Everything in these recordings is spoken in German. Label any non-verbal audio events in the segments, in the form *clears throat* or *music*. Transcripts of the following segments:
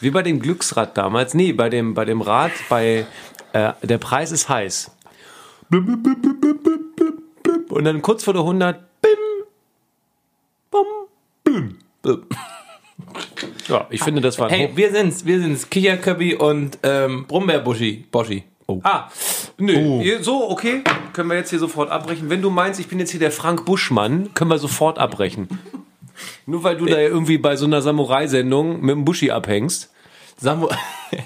Wie bei dem Glücksrad damals. Nee, bei dem, bei dem Rad, bei äh, Der Preis ist heiß. Und dann kurz vor der 100. ich finde, das war ein Hey, wir sind's, wir sind's. Kicherköppi und ähm, Brummbär-Buschi. Boschi. Oh. Ah, nö. Ihr- So, okay. Können wir jetzt hier sofort abbrechen. Wenn du meinst, ich bin jetzt hier der Frank Buschmann, können wir sofort abbrechen. *laughs* Nur weil du da ja irgendwie bei so einer Samurai-Sendung mit dem Buschi abhängst. Samu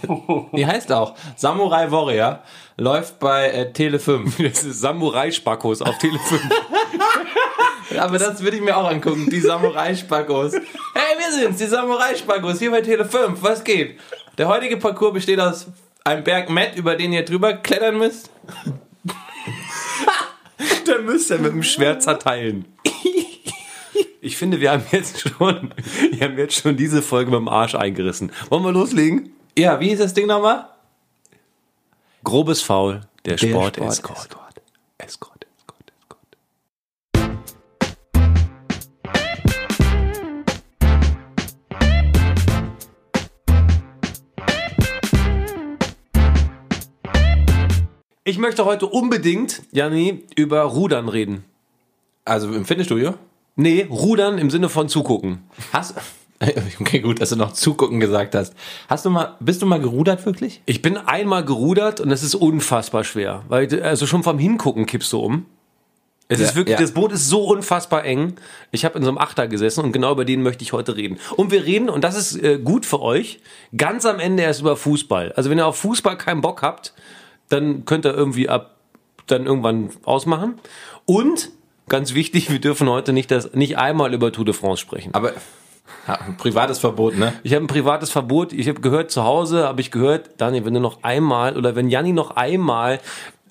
*laughs* Wie heißt auch? Samurai Warrior läuft bei äh, Tele 5. *laughs* Das ist Samurai-Spackos auf Tele 5. Aber das würde ich mir auch angucken, die Samurai-Spackos. Hey, wir sind's, die Samurai-Spackos, hier bei Tele 5. Was geht? Der heutige Parcours besteht aus einem Berg Matt, über den ihr drüber klettern müsst. *laughs* Der müsst ihr mit dem Schwert zerteilen. Ich finde, wir haben jetzt schon, wir haben jetzt schon diese Folge mit dem Arsch eingerissen. Wollen wir loslegen? Ja, wie hieß das Ding nochmal? Grobes Faul, der, Sport, Sport Escort. Escort. Escort, Ich möchte heute unbedingt, Janni, über Rudern reden. Also im Fitnessstudio? Nee, Rudern im Sinne von zugucken. Hast *laughs* Okay, gut, dass du noch zugucken gesagt hast. Hast du mal, bist du mal gerudert wirklich? Ich bin einmal gerudert und es ist unfassbar schwer, weil also schon vom Hingucken kippst du um. Es Ja, ist wirklich, ja. das Boot ist so unfassbar eng. Ich habe in so einem Achter gesessen und genau über den möchte ich heute reden. Und wir reden, und das ist äh, gut für euch, ganz am Ende erst über Fußball. Also wenn ihr auf Fußball keinen Bock habt, dann könnt ihr irgendwie ab, dann irgendwann ausmachen. Und, ganz wichtig, wir dürfen heute nicht, das, nicht einmal über Tour de France sprechen. Aber ja, ein privates Verbot, ne? Ich habe ein privates Verbot. Ich habe gehört, zu Hause habe ich gehört, Daniel, wenn du noch einmal oder wenn Janni noch einmal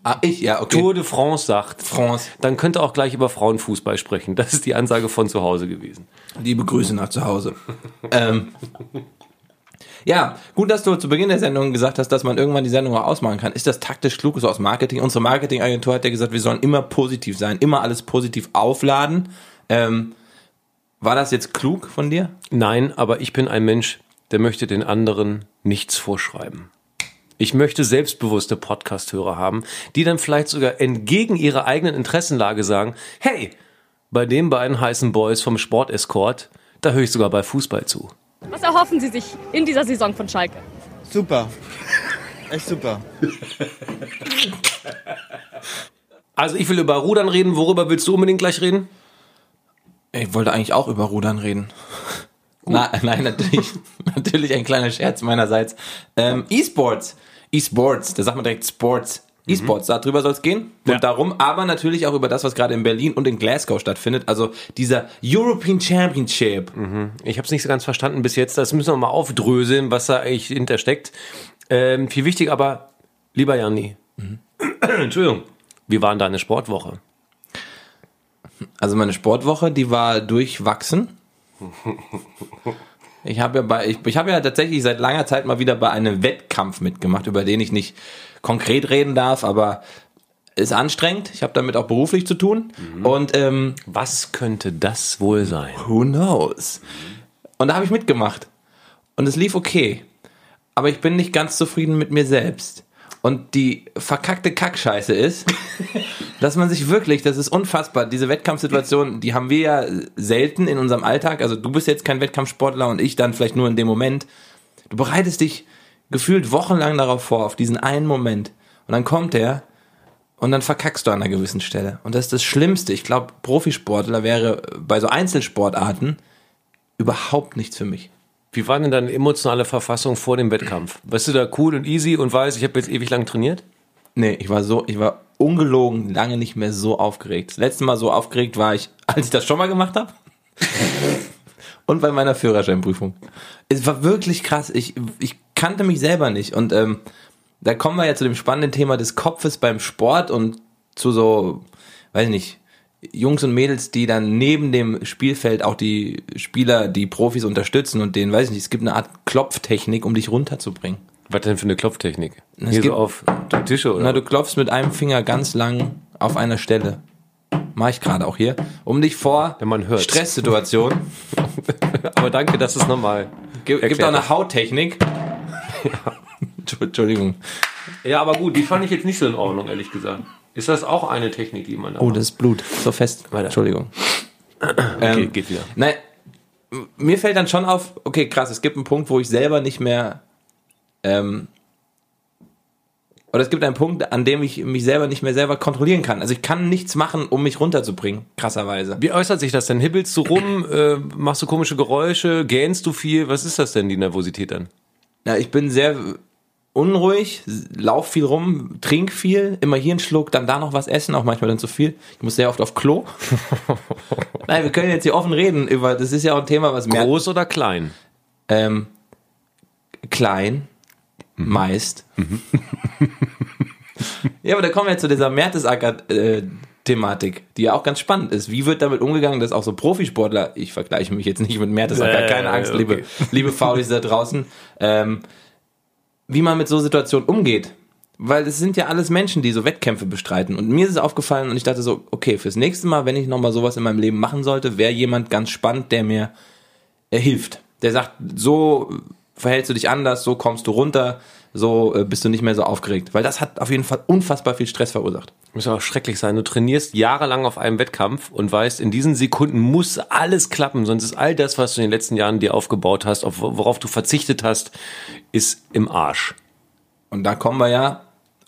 Ah, ich, ja, okay. Tour de France sagt, France. dann könnt ihr auch gleich über Frauenfußball sprechen. Das ist die Ansage von zu Hause gewesen. Liebe Grüße nach zu Hause. ähm, ja, gut, dass du zu Beginn der Sendung gesagt hast, dass man irgendwann die Sendung auch ausmachen kann. Ist das taktisch klug so aus Marketing? Unsere Marketingagentur hat ja gesagt, wir sollen immer positiv sein, immer alles positiv aufladen. Ähm, war das jetzt klug von dir? Nein, aber ich bin ein Mensch, der möchte den anderen nichts vorschreiben. Ich möchte selbstbewusste Podcast-Hörer haben, die dann vielleicht sogar entgegen ihrer eigenen Interessenlage sagen, hey, bei den beiden heißen Boys vom Sportescort, da höre ich sogar bei Fußball zu. Was erhoffen Sie sich in dieser Saison von Schalke? Super. Echt super. Also ich will über Rudern reden, worüber willst du unbedingt gleich reden? Ich wollte eigentlich auch über Rudern reden. Na, nein, natürlich, *laughs* natürlich ein kleiner Scherz meinerseits. Ähm, E-Sports. E-Sports, da sagt man direkt Sports. E-Sports, darüber soll es gehen. Und Ja. darum, aber natürlich auch über das, was gerade in Berlin und in Glasgow stattfindet. Also dieser European Championship. Ich habe es nicht so ganz verstanden bis jetzt. Das müssen wir mal aufdröseln, was da eigentlich hintersteckt. Ähm, viel wichtig aber, lieber Janni, *clears throat* Entschuldigung, wie war denn deine Sportwoche? Also meine Sportwoche, die war durchwachsen. *laughs* Ich habe ja bei, ich, ich habe ja tatsächlich seit langer Zeit mal wieder bei einem Wettkampf mitgemacht, über den ich nicht konkret reden darf, aber ist anstrengend. Ich habe damit auch beruflich zu tun. Und ähm, Was könnte das wohl sein? who knows? Und da habe ich mitgemacht. Und es lief okay. Aber ich bin nicht ganz zufrieden mit mir selbst. Und die verkackte Kackscheiße ist, *laughs* dass man sich wirklich, das ist unfassbar, diese Wettkampfsituation, die haben wir ja selten in unserem Alltag. Also du bist jetzt kein Wettkampfsportler und ich dann vielleicht nur in dem Moment. Du bereitest dich gefühlt wochenlang darauf vor, auf diesen einen Moment. Und dann kommt er und dann verkackst du an einer gewissen Stelle. Und das ist das Schlimmste. Ich glaube, Profisportler wäre bei so Einzelsportarten überhaupt nichts für mich. Wie war denn deine emotionale Verfassung vor dem Wettkampf? Warst du da cool und easy und weißt, ich habe jetzt ewig lang trainiert? Nee, ich war so, ich war ungelogen lange nicht mehr so aufgeregt. Das letzte Mal so aufgeregt war ich, *laughs* als ich das schon mal gemacht habe. *laughs* und bei meiner Führerscheinprüfung. Es war wirklich krass. Ich, ich kannte mich selber nicht. Und ähm, da kommen wir ja zu dem spannenden Thema des Kopfes beim Sport und zu so, weiß ich nicht, Jungs und Mädels, die dann neben dem Spielfeld auch die Spieler, die Profis unterstützen und denen, weiß ich nicht, es gibt eine Art Klopftechnik, um dich runterzubringen. Was denn für eine Klopftechnik? Es Hier gibt- so auf Tische oder? Na, du klopfst mit einem Finger ganz lang auf einer Stelle. Mach ich gerade auch hier, um dich vor. Stresssituationen. *laughs* Aber danke, das ist nochmal. Gibt auch eine Hauttechnik. *laughs* Entschuldigung. Ja, aber gut, die fand ich jetzt nicht so in Ordnung, ehrlich gesagt. Ist das auch eine Technik, die man da Oh, das ist Blut. So fest. Weiter. Entschuldigung. Okay, Ähm, geht wieder. Nein, mir fällt dann schon auf, okay, krass, es gibt einen Punkt, wo ich selber nicht mehr, ähm, oder es gibt einen Punkt, an dem ich mich selber nicht mehr selber kontrollieren kann. Also ich kann nichts machen, um mich runterzubringen, krasserweise. Wie äußert sich das denn? Hibbelst du rum? Äh, machst du komische Geräusche? Gähnst du viel? Was ist das denn, die Nervosität dann? Ja, ich bin sehr unruhig, lauf viel rum, trink viel, immer hier einen Schluck, dann da noch was essen, auch manchmal dann zu viel. Ich muss sehr oft auf Klo. *laughs* Nein, wir können jetzt hier offen reden über, das ist ja auch ein Thema, was mehr Groß oder klein? Ähm, klein, meist. *laughs* ja, aber da kommen wir jetzt zu dieser Mertesacker-Thematik, die ja auch ganz spannend ist. Wie wird damit umgegangen, dass auch so Profisportler, ich vergleiche mich jetzt nicht mit Mertesacker, Äh, keine Angst, okay. liebe, *laughs* liebe Faulis da draußen, ähm, wie man mit so Situationen umgeht. Weil es sind ja alles Menschen, die so Wettkämpfe bestreiten. Und mir ist es aufgefallen und ich dachte so, okay, fürs nächste Mal, wenn ich nochmal sowas in meinem Leben machen sollte, wäre jemand ganz spannend, der mir er hilft. Der sagt, so verhältst du dich anders, so kommst du runter, so äh, bist du nicht mehr so aufgeregt. Weil das hat auf jeden Fall unfassbar viel Stress verursacht. Muss aber schrecklich sein. Du trainierst jahrelang auf einem Wettkampf und weißt, in diesen Sekunden muss alles klappen, sonst ist all das, was du in den letzten Jahren dir aufgebaut hast, auf, worauf du verzichtet hast, ist im Arsch. Und da kommen wir ja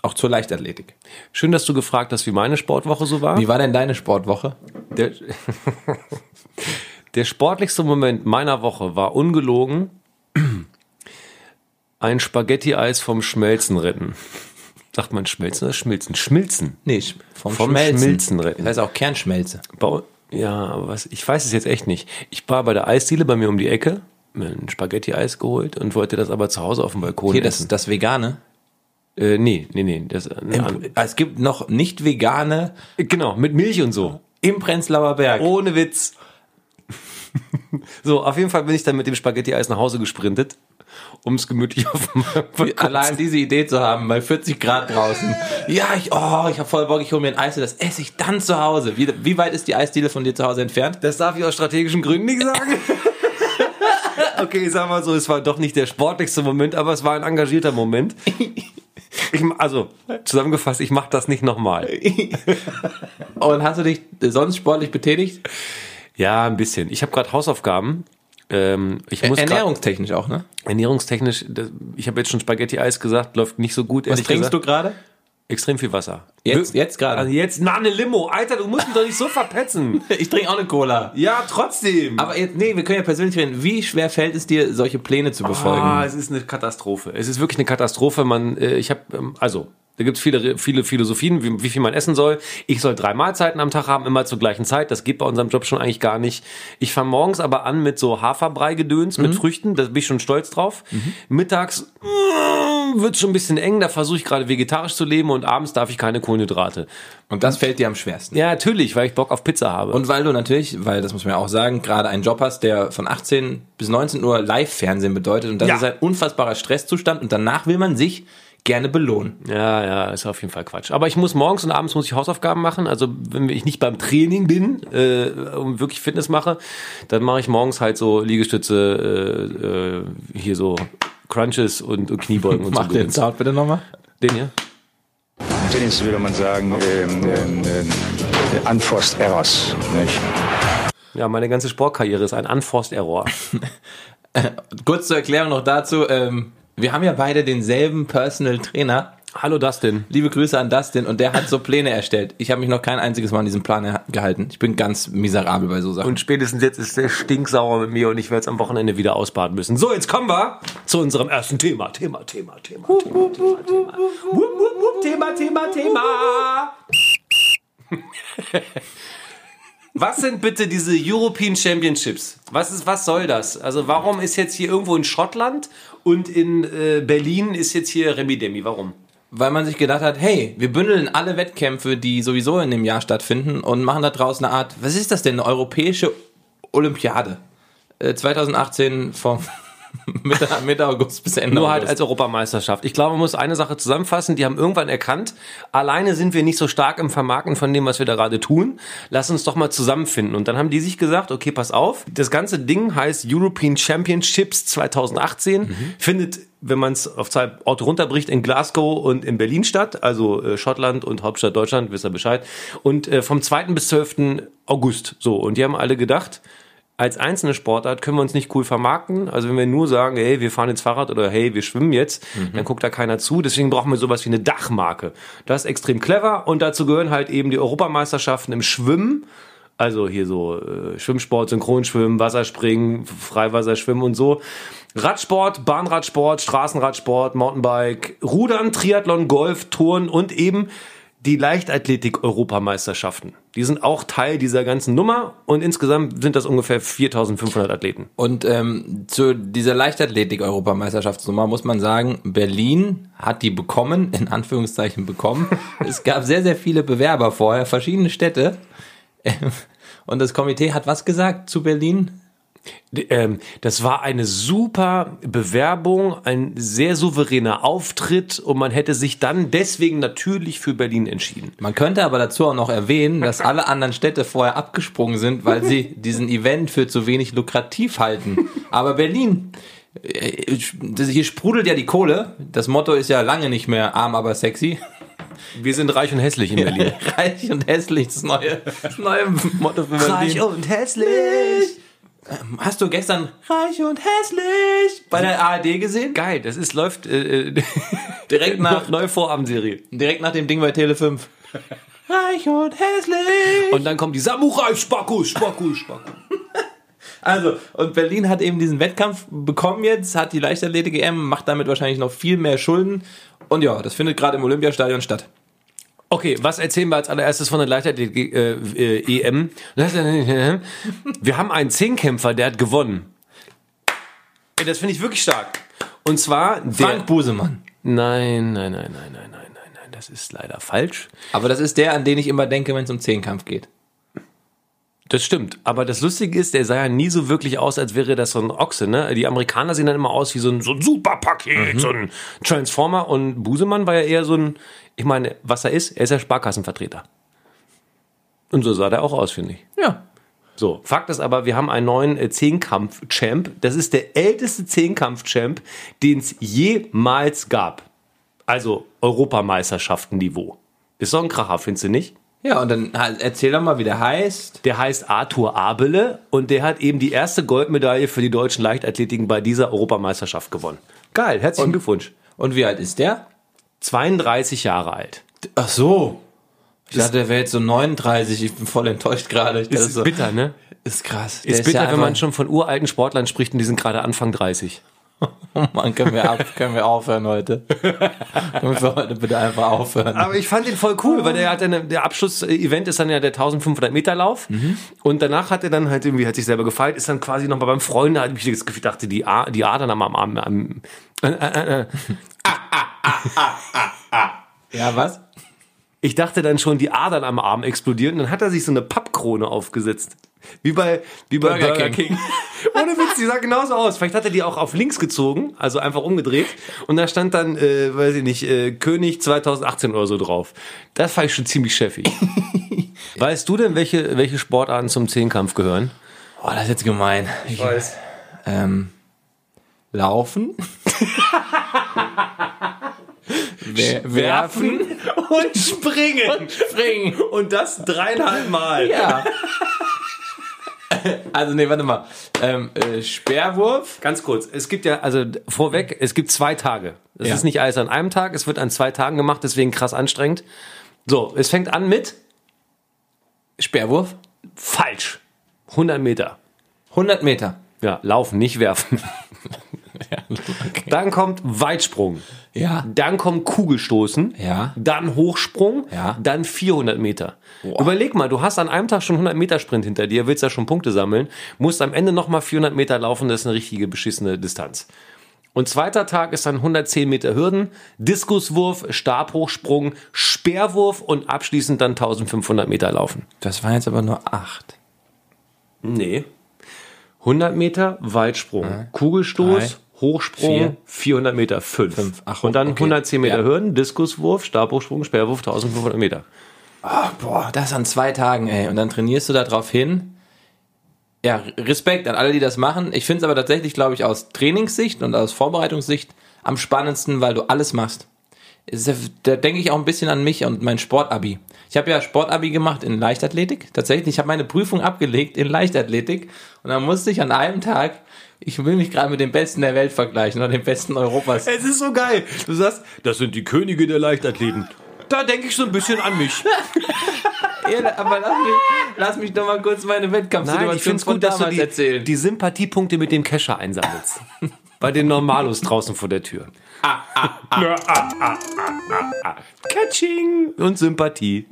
auch zur Leichtathletik. Schön, dass du gefragt hast, wie meine Sportwoche so war. Wie war denn deine Sportwoche? Der, *laughs* der sportlichste Moment meiner Woche war ungelogen ein Spaghetti-Eis vom Schmelzen retten. Sagt man Schmelzen oder Schmilzen? Schmilzen. Nee, vom, Vom Schmelzen. Schmilzen retten. Das heißt auch Kernschmelze. Bau- Ja, aber was, ich weiß es jetzt echt nicht. Ich war bei der Eisdiele bei mir um die Ecke, mir ein Spaghetti-Eis geholt und wollte das aber zu Hause auf dem Balkon Hier, das, essen. das Vegane. äh, nee, nee, nee. Das, äh, Im, es gibt noch nicht vegane genau, mit Milch und so. im Prenzlauer Berg. Ohne Witz. *laughs* so, auf jeden Fall bin ich dann mit dem Spaghetti-Eis nach Hause gesprintet, um es gemütlich *laughs* auf dem Balkon Allein diese Idee zu haben, bei 40 Grad draußen. Ja, ich, oh, ich habe voll Bock, ich hole mir ein Eis und das esse ich dann zu Hause. Wie, wie weit ist die Eisdiele von dir zu Hause entfernt? Das darf ich aus strategischen Gründen nicht sagen. *laughs* okay, ich sag mal so, es war doch nicht der sportlichste Moment, aber es war ein engagierter Moment. *laughs* Ich, also, zusammengefasst, ich mache das nicht nochmal. Und hast du dich sonst sportlich betätigt? Ja, ein bisschen. Ich habe gerade Hausaufgaben. Ähm, ich muss Ernährungstechnisch auch, ne? ernährungstechnisch, ich habe jetzt schon Spaghetti-Eis gesagt, läuft nicht so gut. Was trinkst du gesagt. gerade? Extrem viel Wasser. Jetzt, jetzt gerade. Also jetzt, na, eine Limo. Alter, du musst mich doch nicht so verpetzen. *laughs* ich trinke auch eine Cola. Ja, trotzdem. Aber jetzt, nee, wir können ja persönlich reden. Wie schwer fällt es dir, solche Pläne zu befolgen? Ah, es ist eine Katastrophe. Es ist wirklich eine Katastrophe. Man, äh, ich habe, ähm, also da gibt es viele, viele Philosophien, wie, wie viel man essen soll. Ich soll drei Mahlzeiten am Tag haben, immer zur gleichen Zeit. Das geht bei unserem Job schon eigentlich gar nicht. Ich fange morgens aber an mit so Haferbrei-Gedöns, mit Früchten. Da bin ich schon stolz drauf. Mittags wird schon ein bisschen eng. Da versuche ich gerade vegetarisch zu leben und abends darf ich keine Kohlenhydrate. Und das fällt dir am schwersten. Ja, natürlich, weil ich Bock auf Pizza habe. Und weil du natürlich, weil das muss man ja auch sagen, gerade einen Job hast, der von 18 bis 19 Uhr Live-Fernsehen bedeutet. Und das Ja. ist ein unfassbarer Stresszustand. Und danach will man sich gerne belohnen. Ja, ja, ist auf jeden Fall Quatsch. Aber ich muss morgens und abends muss ich Hausaufgaben machen. Also wenn ich nicht beim Training bin äh, und wirklich Fitness mache, dann mache ich morgens halt so Liegestütze, äh, äh, hier so Crunches und, und Kniebeugen und Mach so. den Sound bitte nochmal. Den hier? Tennis würde man sagen, ähm, ähm, ähm, unforced errors. Nicht? Ja, meine ganze Sportkarriere ist ein Unforced Error. *laughs* Kurz zur Erklärung noch dazu. Ähm, wir haben ja beide denselben Personal Trainer. Hallo Dustin. Liebe Grüße an Dustin und der hat so Pläne erstellt. Ich habe mich noch kein einziges Mal an diesem Plan gehalten. Ich bin ganz miserabel bei so Sachen. Und spätestens jetzt ist der stinksauer mit mir und ich werde es am Wochenende wieder ausbaden müssen. So, jetzt kommen wir zu unserem ersten Thema. Thema, Thema, Thema, Thema, Thema, Thema. Thema, Thema, Thema. *laughs* Was sind bitte diese European Championships? Was ist, was soll das? Also warum ist jetzt hier irgendwo in Schottland und in äh, Berlin ist jetzt hier Remi Demi? Warum? weil man sich gedacht hat, hey, wir bündeln alle Wettkämpfe, die sowieso in dem Jahr stattfinden und machen da draus eine Art, was ist das denn, eine europäische Olympiade? Äh, 2018 vom *laughs* Mitte, Mitte August bis Ende Nur halt August. als Europameisterschaft. Ich glaube, man muss eine Sache zusammenfassen. Die haben irgendwann erkannt, alleine sind wir nicht so stark im Vermarkten von dem, was wir da gerade tun. Lass uns doch mal zusammenfinden. Und dann haben die sich gesagt, okay, pass auf. Das ganze Ding heißt European Championships 2018. Findet, wenn man es auf zwei Orte runterbricht, in Glasgow und in Berlin statt. Also äh, Schottland und Hauptstadt Deutschland, wisst ihr Bescheid. Und äh, vom 2. bis 12. August. So. Und die haben alle gedacht, als einzelne Sportart können wir uns nicht cool vermarkten. Also wenn wir nur sagen, hey, wir fahren jetzt Fahrrad oder hey, wir schwimmen jetzt, dann guckt da keiner zu. Deswegen brauchen wir sowas wie eine Dachmarke. Das ist extrem clever und dazu gehören halt eben die Europameisterschaften im Schwimmen. Also hier so äh, Schwimmsport, Synchronschwimmen, Wasserspringen, Freiwasserschwimmen und so. Radsport, Bahnradsport, Straßenradsport, Mountainbike, Rudern, Triathlon, Golf, Turnen und eben die Leichtathletik-Europameisterschaften. Die sind auch Teil dieser ganzen Nummer und insgesamt sind das ungefähr 4500 Athleten. Und ähm, zu dieser Leichtathletik-Europameisterschaftsnummer muss man sagen, Berlin hat die bekommen, in Anführungszeichen bekommen. *laughs* es gab sehr, sehr viele Bewerber vorher, verschiedene Städte. *laughs* Und das Komitee hat was gesagt zu Berlin? Ähm, das war eine super Bewerbung, ein sehr souveräner Auftritt und man hätte sich dann deswegen natürlich für Berlin entschieden. Man könnte aber dazu auch noch erwähnen, dass *laughs* alle anderen Städte vorher abgesprungen sind, weil sie diesen Event für zu wenig lukrativ halten. Aber Berlin, äh, hier sprudelt ja die Kohle. Das Motto ist ja lange nicht mehr arm, aber sexy. Wir sind reich und hässlich in Berlin. *laughs* Reich und hässlich, das neue, das neue Motto für Berlin. und hässlich. Ähm, Hast du gestern Reich und hässlich bei der ARD gesehen? Geil, das ist läuft äh, äh, *laughs* Direkt nach, *laughs* neue Vorabendserie. direkt nach dem Ding bei Tele 5. *laughs* Reich und hässlich. Und dann kommt die Samurai Spaku, Spaku, Spaku. Also, und Berlin hat eben diesen Wettkampf bekommen jetzt, hat die Leichtathletik-EM, macht damit wahrscheinlich noch viel mehr Schulden. Und ja, das findet gerade im Olympiastadion statt. Okay, was erzählen wir als allererstes von der Leichtathletik äh, äh, EM? *laughs* Wir haben einen Zehnkämpfer, der hat gewonnen. Ey, das finde ich wirklich stark. Und zwar der, Frank Busemann. Nein, nein, nein, nein, nein, nein, nein, nein, das ist leider falsch. Aber das ist der, an den ich immer denke, wenn es um Zehnkampf geht. Das stimmt. Aber das Lustige ist, der sah ja nie so wirklich aus, als wäre das so ein Ochse. Ne? Die Amerikaner sehen dann immer aus wie so ein, so ein Superpaket, so ein Transformer. Und Busemann war ja eher so ein, ich meine, was er ist, er ist ja Sparkassenvertreter. Und so sah der auch aus, finde ich. Ja. So, Fakt ist aber, wir haben einen neuen äh, Zehnkampf-Champ. Das ist der älteste Zehnkampf-Champ, den es jemals gab. Also Europameisterschaften-Niveau. Ist doch ein Kracher, findest du nicht? Ja, und dann halt, erzähl doch mal, wie der heißt. Der heißt Arthur Abele und der hat eben die erste Goldmedaille für die deutschen Leichtathletiken bei dieser Europameisterschaft gewonnen. Geil, herzlichen Glückwunsch. Und wie alt ist der? 32 Jahre alt. Ach so. Ich dachte, der wäre jetzt so 39. Ich bin voll enttäuscht gerade. Ist so, bitter, ne? Ist krass. Der Ist bitter, ja wenn man schon von uralten Sportlern spricht und die sind gerade Anfang 30. *laughs* Oh Mann, können wir, ab, können wir aufhören heute? *laughs* können wir heute bitte einfach aufhören? Aber ich fand ihn voll cool, weil der hat eine, der Abschluss-Event ist dann ja der 1500 Meter Lauf und danach hat er dann halt irgendwie hat sich selber gefeiert, ist dann quasi noch mal beim Freund, da hatte ich das Gefühl, dachte die, A, die Adern am Arm, am, äh, äh, äh, *laughs* Ja, was? ich dachte dann schon, die Adern am Arm explodieren und dann hat er sich so eine Pappkrone aufgesetzt. Wie bei, wie bei Burger Burger, King. King. Ohne Witz, die sah genauso aus. Vielleicht hat er die auch auf links gezogen, also einfach umgedreht. Und da stand dann, äh, weiß ich nicht, äh, König 2018 oder so drauf. Das fand ich schon ziemlich chefig. *laughs* weißt du denn, welche, welche Sportarten zum Zehnkampf gehören? Oh, das ist jetzt gemein. Ich weiß. Ähm, laufen. Wer- werfen. und springen. Springen. Und das dreieinhalb Mal. Ja. *laughs* Also, nee, warte mal. Ähm, äh, Speerwurf. Ganz kurz, es gibt ja, also vorweg, es gibt zwei Tage. Es Ja. ist nicht alles an einem Tag, es wird an zwei Tagen gemacht, deswegen krass anstrengend. So, es fängt an mit Speerwurf. falsch. 100 Meter. 100 Meter. Ja, laufen, nicht werfen. *laughs* Dann kommt Weitsprung. Ja. Dann kommt Kugelstoßen. Ja. Dann Hochsprung. Ja. Dann 400 Meter. Überleg mal, du hast an einem Tag schon 100 Meter Sprint hinter dir, willst da schon Punkte sammeln, musst am Ende nochmal 400 Meter laufen, das ist eine richtige beschissene Distanz. Und zweiter Tag ist dann 110 Meter Hürden, Diskuswurf, Stabhochsprung, Speerwurf und abschließend dann 1500 Meter Laufen. Das waren jetzt aber nur acht. Nee. 100 Meter Weitsprung, Kugelstoß, Hochsprung, vier, 400 Meter, 5. fünf. Ach, und dann okay. 110 Meter Ja. Hürden, Diskuswurf, Stabhochsprung, Speerwurf, 1500 Meter. Ach, boah, das an zwei Tagen, ey. Und dann trainierst du da drauf hin. Ja, Respekt an alle, die das machen. Ich finde es aber tatsächlich, glaube ich, aus Trainingssicht und aus Vorbereitungssicht am spannendsten, weil du alles machst. Da denke ich auch ein bisschen an mich und mein Sportabi. Ich habe ja Sportabi gemacht in Leichtathletik. Tatsächlich, ich habe meine Prüfung abgelegt in Leichtathletik und dann musste ich an einem Tag, ich will mich gerade mit dem Besten der Welt vergleichen oder dem Besten Europas. Es ist so geil. Du sagst, das sind die Könige der Leichtathleten. Da denke ich so ein bisschen an mich. *laughs* Ja, aber lass mich, lass mich doch mal kurz meine Wettkampfsituation Nein, ich finde es von gut, dass du die, erzählen. die Sympathiepunkte mit dem Kescher einsammelst. *laughs* Bei den Normalos draußen vor der Tür. Catching und Sympathie.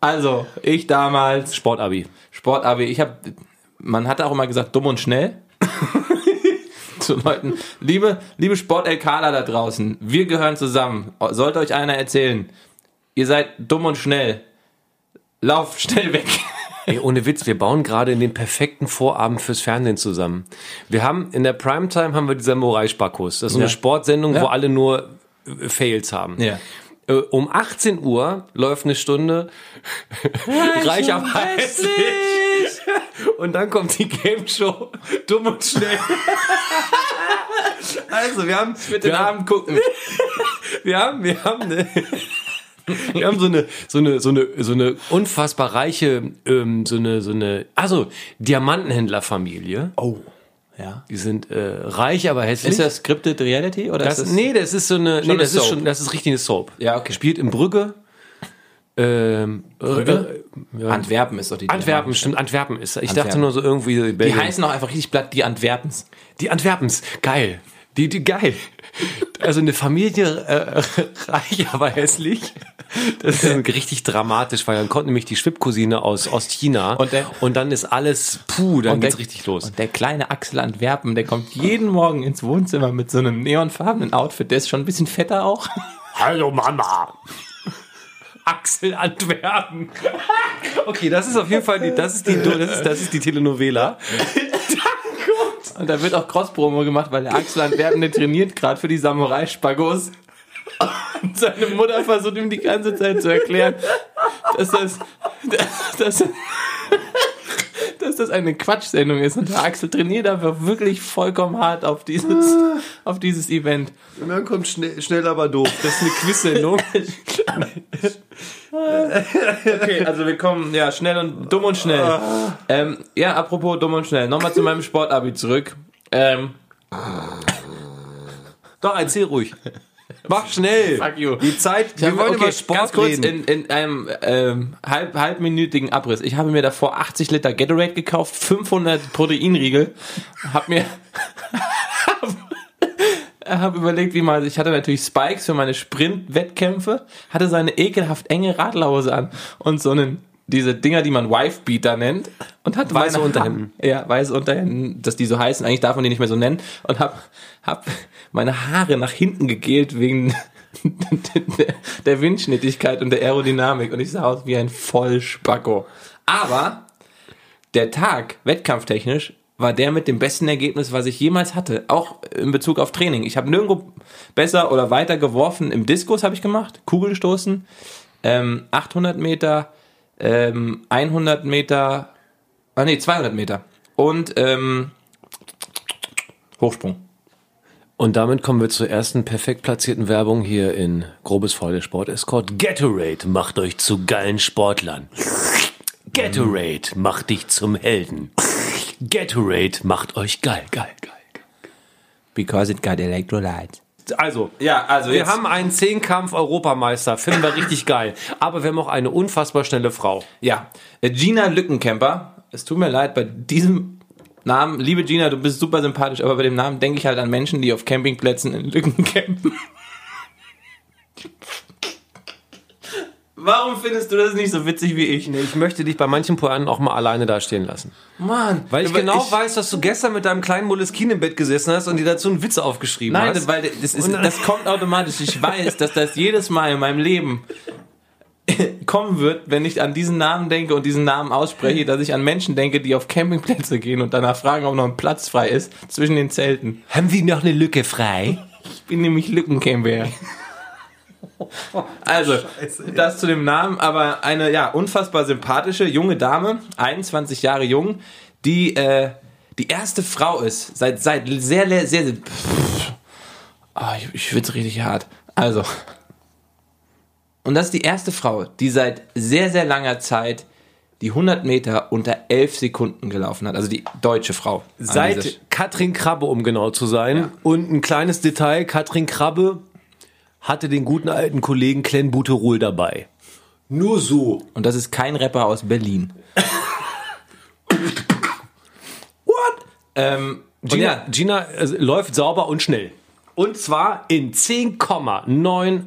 Also, ich damals, Sportabi. Sportabi, ich habe, man hat auch immer gesagt, dumm und schnell. *laughs* Zu Leuten, liebe, liebe Sport-LKler da draußen, wir gehören zusammen. Sollte euch einer erzählen, ihr seid dumm und schnell. Lauft schnell weg. Ey, ohne Witz, wir bauen gerade den perfekten Vorabend fürs Fernsehen zusammen. Wir haben in der Primetime haben wir die Samurai-Sparkus. Das ist so eine Ja. Sportsendung, Ja. wo alle nur äh, Fails haben. Ja. Äh, Um 18 Uhr läuft eine Stunde Reich am hässlich. Und dann kommt die Game Show dumm und schnell. Also, wir haben, Mit den wir haben, Abend gucken. wir haben, wir haben eine, wir haben so eine, so eine, so eine, so eine unfassbar reiche, ähm, so eine, so eine, also Diamantenhändlerfamilie. Oh. Ja. Die sind äh, reich, aber hässlich. Ist das Scripted Reality oder Das, ist das? nee, das ist so eine, nee, eine das ist Soap? schon, das ist richtig eine Soap. Ja, okay. Spielt in Brügge. Ähm, Brügge? Äh, ja. Antwerpen ist doch die. Antwerpen, stimmt, Antwerpen ist. Ich dachte Antwerpen. nur so irgendwie Die Belgien. heißen auch einfach richtig platt die Antwerpens. Die Antwerpens, geil. Die, die geil. Also eine Familie äh, reich, aber hässlich. Das ist richtig dramatisch, weil dann kommt nämlich die Schwippcousine aus Ostchina Und der- und dann ist alles, puh, dann geht's der- richtig los. Und der kleine Axel Antwerpen, der kommt jeden Morgen ins Wohnzimmer mit so einem neonfarbenen Outfit. Der ist schon ein bisschen fetter auch. Hallo Mama. Axel Antwerpen. Okay, das ist auf jeden Fall die, das ist die, das ist, das ist die Telenovela. Und da wird auch Cross-Promo gemacht, weil der Axel Antwerpen, der trainiert gerade für die Samurai-Spagos. Und seine Mutter versucht ihm die ganze Zeit zu erklären, dass das, dass, dass, *laughs* dass das eine Quatschsendung ist. Und der Axel trainiert einfach wirklich vollkommen hart auf dieses, auf dieses Event. Und dann kommt schnell, schnell aber doof. Das ist eine Quiz-Sendung. *laughs* Okay, also wir kommen, ja, schnell und dumm und schnell. Ähm, ja, apropos dumm und schnell. Nochmal zu meinem Sportabi zurück. Ähm, Doch, erzähl ruhig. Mach schnell. Fuck you. Die Zeit, Ich habe, okay, Sport ganz kurz reden. in, in einem ähm, halb, halbminütigen Abriss. Ich habe mir davor 80 Liter Gatorade gekauft, 500 Proteinriegel, habe mir *laughs* habe überlegt, wie man, ich hatte natürlich Spikes für meine Sprint-Wettkämpfe, hatte so eine ekelhaft enge Radlerhose an und so einen diese Dinger, die man Wife-Beater nennt und hat Weiße Unterhemden. Ha- Ja, weiße Unterhemden, dass die so heißen. Eigentlich darf man die nicht mehr so nennen. Und hab, hab meine Haare nach hinten gegelt wegen *laughs* der, Windschnittigkeit und der Aerodynamik. Und ich sah aus wie ein Vollspacko. Aber der Tag, wettkampftechnisch, war der mit dem besten Ergebnis, was ich jemals hatte. Auch in Bezug auf Training. Ich habe nirgendwo besser oder weiter geworfen. Im Diskus habe ich gemacht, Kugelstoßen, ähm, 800 Meter, ähm, 100 Meter, ah nee, 200 Meter und ähm, Hochsprung. Und damit kommen wir zur ersten perfekt platzierten Werbung hier in Grobes Freude Sport Escort. Gatorade macht euch zu geilen Sportlern. Gatorade macht dich zum Helden. Gatorade macht euch geil, geil, geil. Because it got electrolytes. Also, Ja, also wir jetzt- haben einen Zehnkampf-Europameister, finden wir richtig geil. Aber wir haben auch eine unfassbar schnelle Frau. Ja, Gina Lückenkämper. Es tut mir leid, bei diesem Namen, liebe Gina, du bist super sympathisch, aber bei dem Namen denke ich halt an Menschen, die auf Campingplätzen in Lücken campen. Warum findest du das nicht so witzig wie ich? Nee, ich möchte dich bei manchen Pointen auch mal alleine dastehen lassen. Mann. Weil ich genau weiß, dass du gestern mit deinem kleinen Moleskin im Bett gesessen hast und dir dazu einen Witz aufgeschrieben Nein, hast. weil das, ist, das kommt automatisch. Ich weiß, dass das jedes Mal in meinem Leben *laughs* kommen wird, wenn ich an diesen Namen denke und diesen Namen ausspreche, dass ich an Menschen denke, die auf Campingplätze gehen und danach fragen, ob noch ein Platz frei ist zwischen den Zelten. Haben wir noch eine Lücke frei? Ich bin nämlich Lückencamper. Also, das zu dem Namen, aber eine ja unfassbar sympathische junge Dame, 21 Jahre jung, die äh, die erste Frau ist seit seit sehr sehr sehr, sehr pff, Ah, ich, ich schwitze richtig hart. Also und das ist die erste Frau, die seit sehr sehr langer Zeit die 100 Meter unter 11 Sekunden gelaufen hat. Also die deutsche Frau. Seit Katrin Krabbe, um genau zu sein. Und ein kleines Detail, Katrin Krabbe hatte den guten alten Kollegen Glenn Buterol dabei. Nur so. Und das ist kein Rapper aus Berlin. What? Ähm, Gina, ja, Gina äh, läuft sauber und schnell. Und zwar in 10,98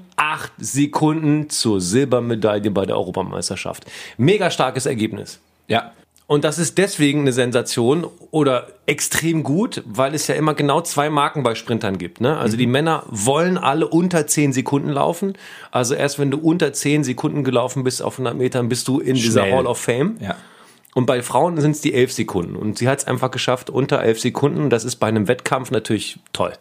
Sekunden zur Silbermedaille bei der Europameisterschaft. Mega starkes Ergebnis. ja. Und das ist deswegen eine Sensation oder extrem gut, weil es ja immer genau zwei Marken bei Sprintern gibt. Ne? Also die Männer wollen alle unter 10 Sekunden laufen. Also erst wenn du unter 10 Sekunden gelaufen bist auf 100 Metern, bist du in dieser Schnell. Hall of Fame. Ja. Und bei Frauen sind es die 11 Sekunden. Und sie hat es einfach geschafft unter 11 Sekunden. Das ist bei einem Wettkampf natürlich toll.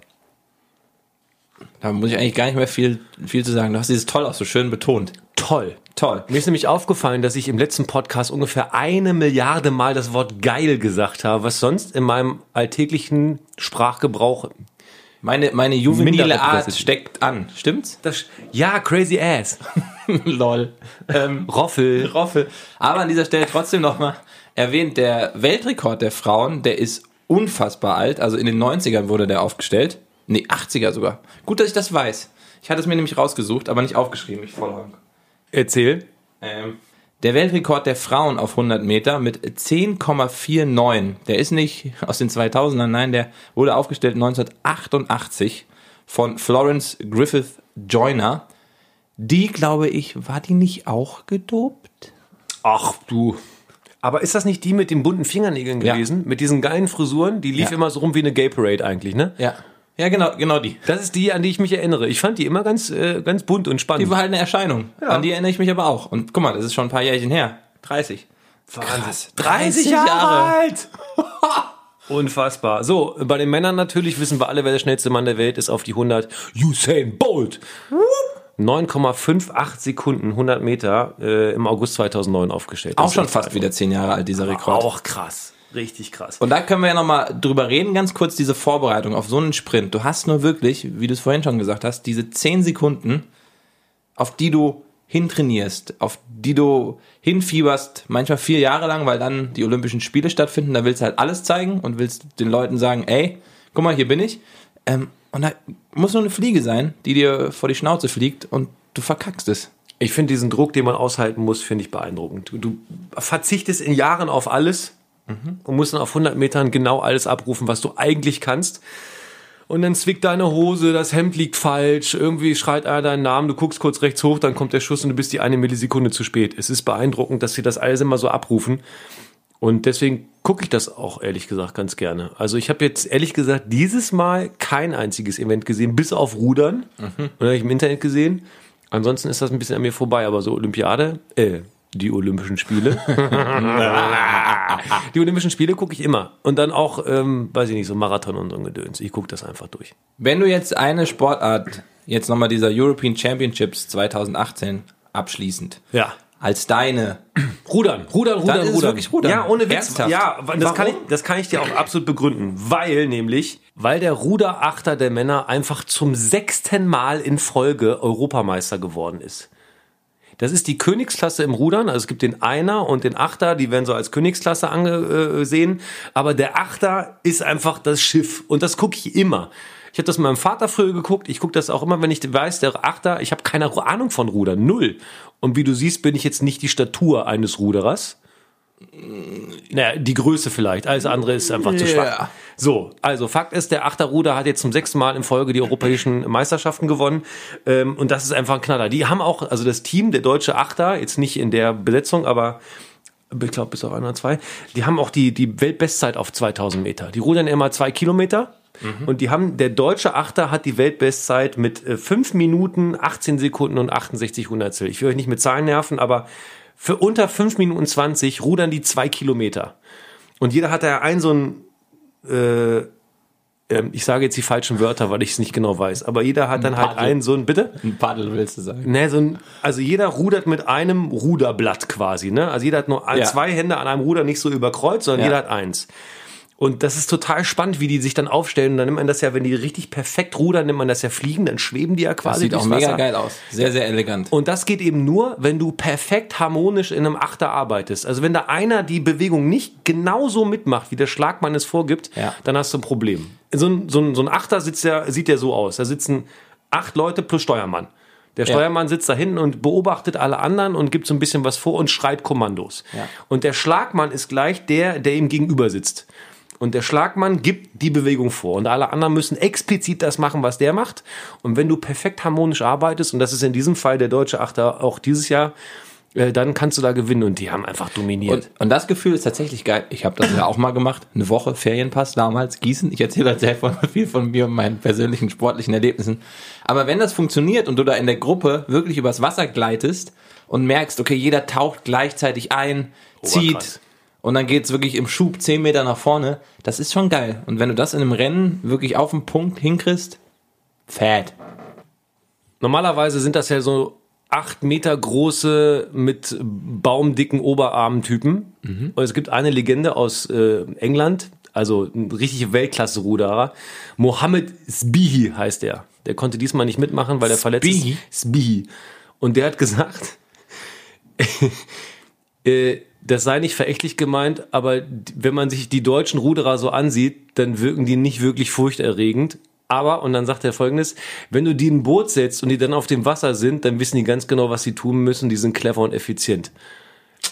Da muss ich eigentlich gar nicht mehr viel, viel zu sagen. Du hast dieses toll auch so schön betont. Toll. Toll. Mir ist nämlich aufgefallen, dass ich im letzten Podcast ungefähr eine Milliarde Mal das Wort geil gesagt habe, was sonst in meinem alltäglichen Sprachgebrauch Meine, meine juvenile Art steckt an. Stimmt's? Das, ja, crazy ass. *laughs* Lol. Ähm, Roffel. Roffel. Aber an dieser Stelle trotzdem nochmal erwähnt, der Weltrekord der Frauen, der ist unfassbar alt. Also in den 90ern wurde der aufgestellt. Nee, 80er sogar. Gut, dass ich das weiß. Ich hatte es mir nämlich rausgesucht, aber nicht aufgeschrieben. Ich voll Erzähl. Ähm, der Weltrekord der Frauen auf 100 Meter mit 10,49. Der ist nicht aus den 2000ern, nein, der wurde aufgestellt 1988 von Florence Griffith Joyner. Die, glaube ich, war die nicht auch gedopt? Ach du. Aber ist das nicht die mit den bunten Fingernägeln Ja. gewesen? Mit diesen geilen Frisuren? Die lief Ja. immer so rum wie eine Gay Parade eigentlich, ne? Ja. Ja, genau, genau die. Das ist die, an die ich mich erinnere. Ich fand die immer ganz, äh, ganz bunt und spannend. Die war halt eine Erscheinung. An die erinnere ich mich aber auch. Und guck mal, das ist schon ein paar Jährchen her. 30. Krass. 30 Jahre. alt! *laughs* Unfassbar. So, bei den Männern natürlich wissen wir alle, wer der schnellste Mann der Welt ist auf die 100. Usain Bolt. 9,58 Sekunden, 100 Meter äh, im August 2009 aufgestellt. Das Auch schon fast wieder 10 Jahre alt, dieser Rekord. Auch krass. Richtig krass. Und da können wir ja nochmal drüber reden, ganz kurz diese Vorbereitung auf so einen Sprint. Du hast nur wirklich, wie du es vorhin schon gesagt hast, diese 10 Sekunden, auf die du hintrainierst, auf die du hinfieberst, manchmal vier Jahre lang, weil dann die Olympischen Spiele stattfinden. Da willst du halt alles zeigen und willst den Leuten sagen, ey, guck mal, hier bin ich. Ähm, und da muss nur eine Fliege sein, die dir vor die Schnauze fliegt und du verkackst es. Ich finde diesen Druck, den man aushalten muss, finde ich beeindruckend. Du, du verzichtest in Jahren auf alles und musst dann auf 100 Metern genau alles abrufen, was du eigentlich kannst. Und dann zwickt deine Hose, das Hemd liegt falsch, irgendwie schreit einer deinen Namen, du guckst kurz rechts hoch, dann kommt der Schuss und du bist die eine Millisekunde zu spät. Es ist beeindruckend, dass sie das alles immer so abrufen. Und deswegen gucke ich das auch ehrlich gesagt ganz gerne. Also ich habe jetzt ehrlich gesagt dieses Mal kein einziges Event gesehen, bis auf Rudern. Oder habe ich im Internet gesehen. Ansonsten ist das ein bisschen an mir vorbei, aber so Olympiade, äh, die Olympischen Spiele. *laughs* die Olympischen Spiele gucke ich immer. Und dann auch, ähm, weiß ich nicht, so Marathon und so ein Gedöns. Ich gucke das einfach durch. Wenn du jetzt eine Sportart, jetzt nochmal dieser European Championships 2018 abschließend, Ja. als deine Rudern, Rudern, Rudern, Dann ist Rudern. wirklich Rudern. Ja, ohne Witz. Ernsthaft? Ja, das kann, ich, das kann ich dir auch absolut begründen. Weil nämlich, weil der Ruderachter der Männer einfach zum sechsten Mal in Folge Europameister geworden ist. Das ist die Königsklasse im Rudern. Also es gibt den Einer und den Achter, die werden so als Königsklasse angesehen. Aber der Achter ist einfach das Schiff. Und das gucke ich immer. Ich habe das mit meinem Vater früher geguckt. Ich gucke das auch immer, wenn ich weiß, der Achter, ich habe keine Ahnung von Rudern. Null. Und wie du siehst, bin ich jetzt nicht die Statur eines Ruderers. Naja, die Größe vielleicht. Alles andere ist einfach zu schwach. Ja. So, also Fakt ist, der Achterruder hat jetzt zum sechsten Mal in Folge die europäischen Meisterschaften gewonnen. Ähm, und das ist einfach ein Knaller. Die haben auch, also das Team, der deutsche Achter, jetzt nicht in der Besetzung, aber ich glaube bis auf einer zwei, die haben auch die, die Weltbestzeit auf 2000 Meter. Die rudern immer zwei Kilometer. Und die haben, der deutsche Achter hat die Weltbestzeit mit äh, 5 Minuten, 18 Sekunden und 68 Hundertstel. Ich will euch nicht mit Zahlen nerven, aber für unter 5 Minuten 20 rudern die zwei Kilometer. Und jeder hat da ein so ein, äh, ähm, ich sage jetzt die falschen Wörter, weil ich es nicht genau weiß, aber jeder hat dann halt ein so ein, bitte? Ein Paddel willst du sagen. Ne, so ein, also jeder rudert mit einem Ruderblatt quasi, ne? Also jeder hat nur ein, Ja. zwei Hände an einem Ruder, nicht so überkreuzt, sondern Ja. jeder hat eins. Und das ist total spannend, wie die sich dann aufstellen. Und dann nimmt man das ja, wenn die richtig perfekt rudern, nimmt man das ja fliegen, dann schweben die ja Das quasi sieht auch mega Wasser. geil aus. Sehr, sehr elegant. Und das geht eben nur, wenn du perfekt harmonisch in einem Achter arbeitest. Also wenn da einer die Bewegung nicht genauso mitmacht, wie der Schlagmann es vorgibt, Ja. dann hast du ein Problem. So ein, so ein, so ein Achter sitzt ja, sieht ja so aus. Da sitzen acht Leute plus Steuermann. Der Ja. Steuermann sitzt da hinten und beobachtet alle anderen und gibt so ein bisschen was vor und schreit Kommandos. Ja. Und der Schlagmann ist gleich der, der ihm gegenüber sitzt. Und der Schlagmann gibt die Bewegung vor. Und alle anderen müssen explizit das machen, was der macht. Und wenn du perfekt harmonisch arbeitest, und das ist in diesem Fall der deutsche Achter auch dieses Jahr, äh, dann kannst du da gewinnen. Und die haben einfach dominiert. Und, und das Gefühl ist tatsächlich geil. Ich habe das ja auch mal gemacht. Eine Woche Ferienpass damals, Gießen. Ich erzähle halt sehr viel von mir und meinen persönlichen sportlichen Erlebnissen. Aber wenn das funktioniert und du da in der Gruppe wirklich übers Wasser gleitest und merkst, okay, jeder taucht gleichzeitig ein, zieht krass. Und dann geht's wirklich im Schub 10 Meter nach vorne, das ist schon geil. Und wenn du das in einem Rennen wirklich auf den Punkt hinkriegst, fett. Normalerweise sind das ja so acht Meter große mit baumdicken Oberarmen-Typen. Und es gibt eine Legende aus äh, England, also ein richtige Weltklasse-Ruderer. Mohammed Sbihi heißt er. Der konnte diesmal nicht mitmachen, weil er verletzt ist. Sbihi. Und der hat gesagt, *laughs* äh, das sei nicht verächtlich gemeint, aber wenn man sich die deutschen Ruderer so ansieht, dann wirken die nicht wirklich furchterregend. Aber, und dann sagt er folgendes, wenn du die in ein Boot setzt und die dann auf dem Wasser sind, dann wissen die ganz genau, was sie tun müssen. Die sind clever und effizient.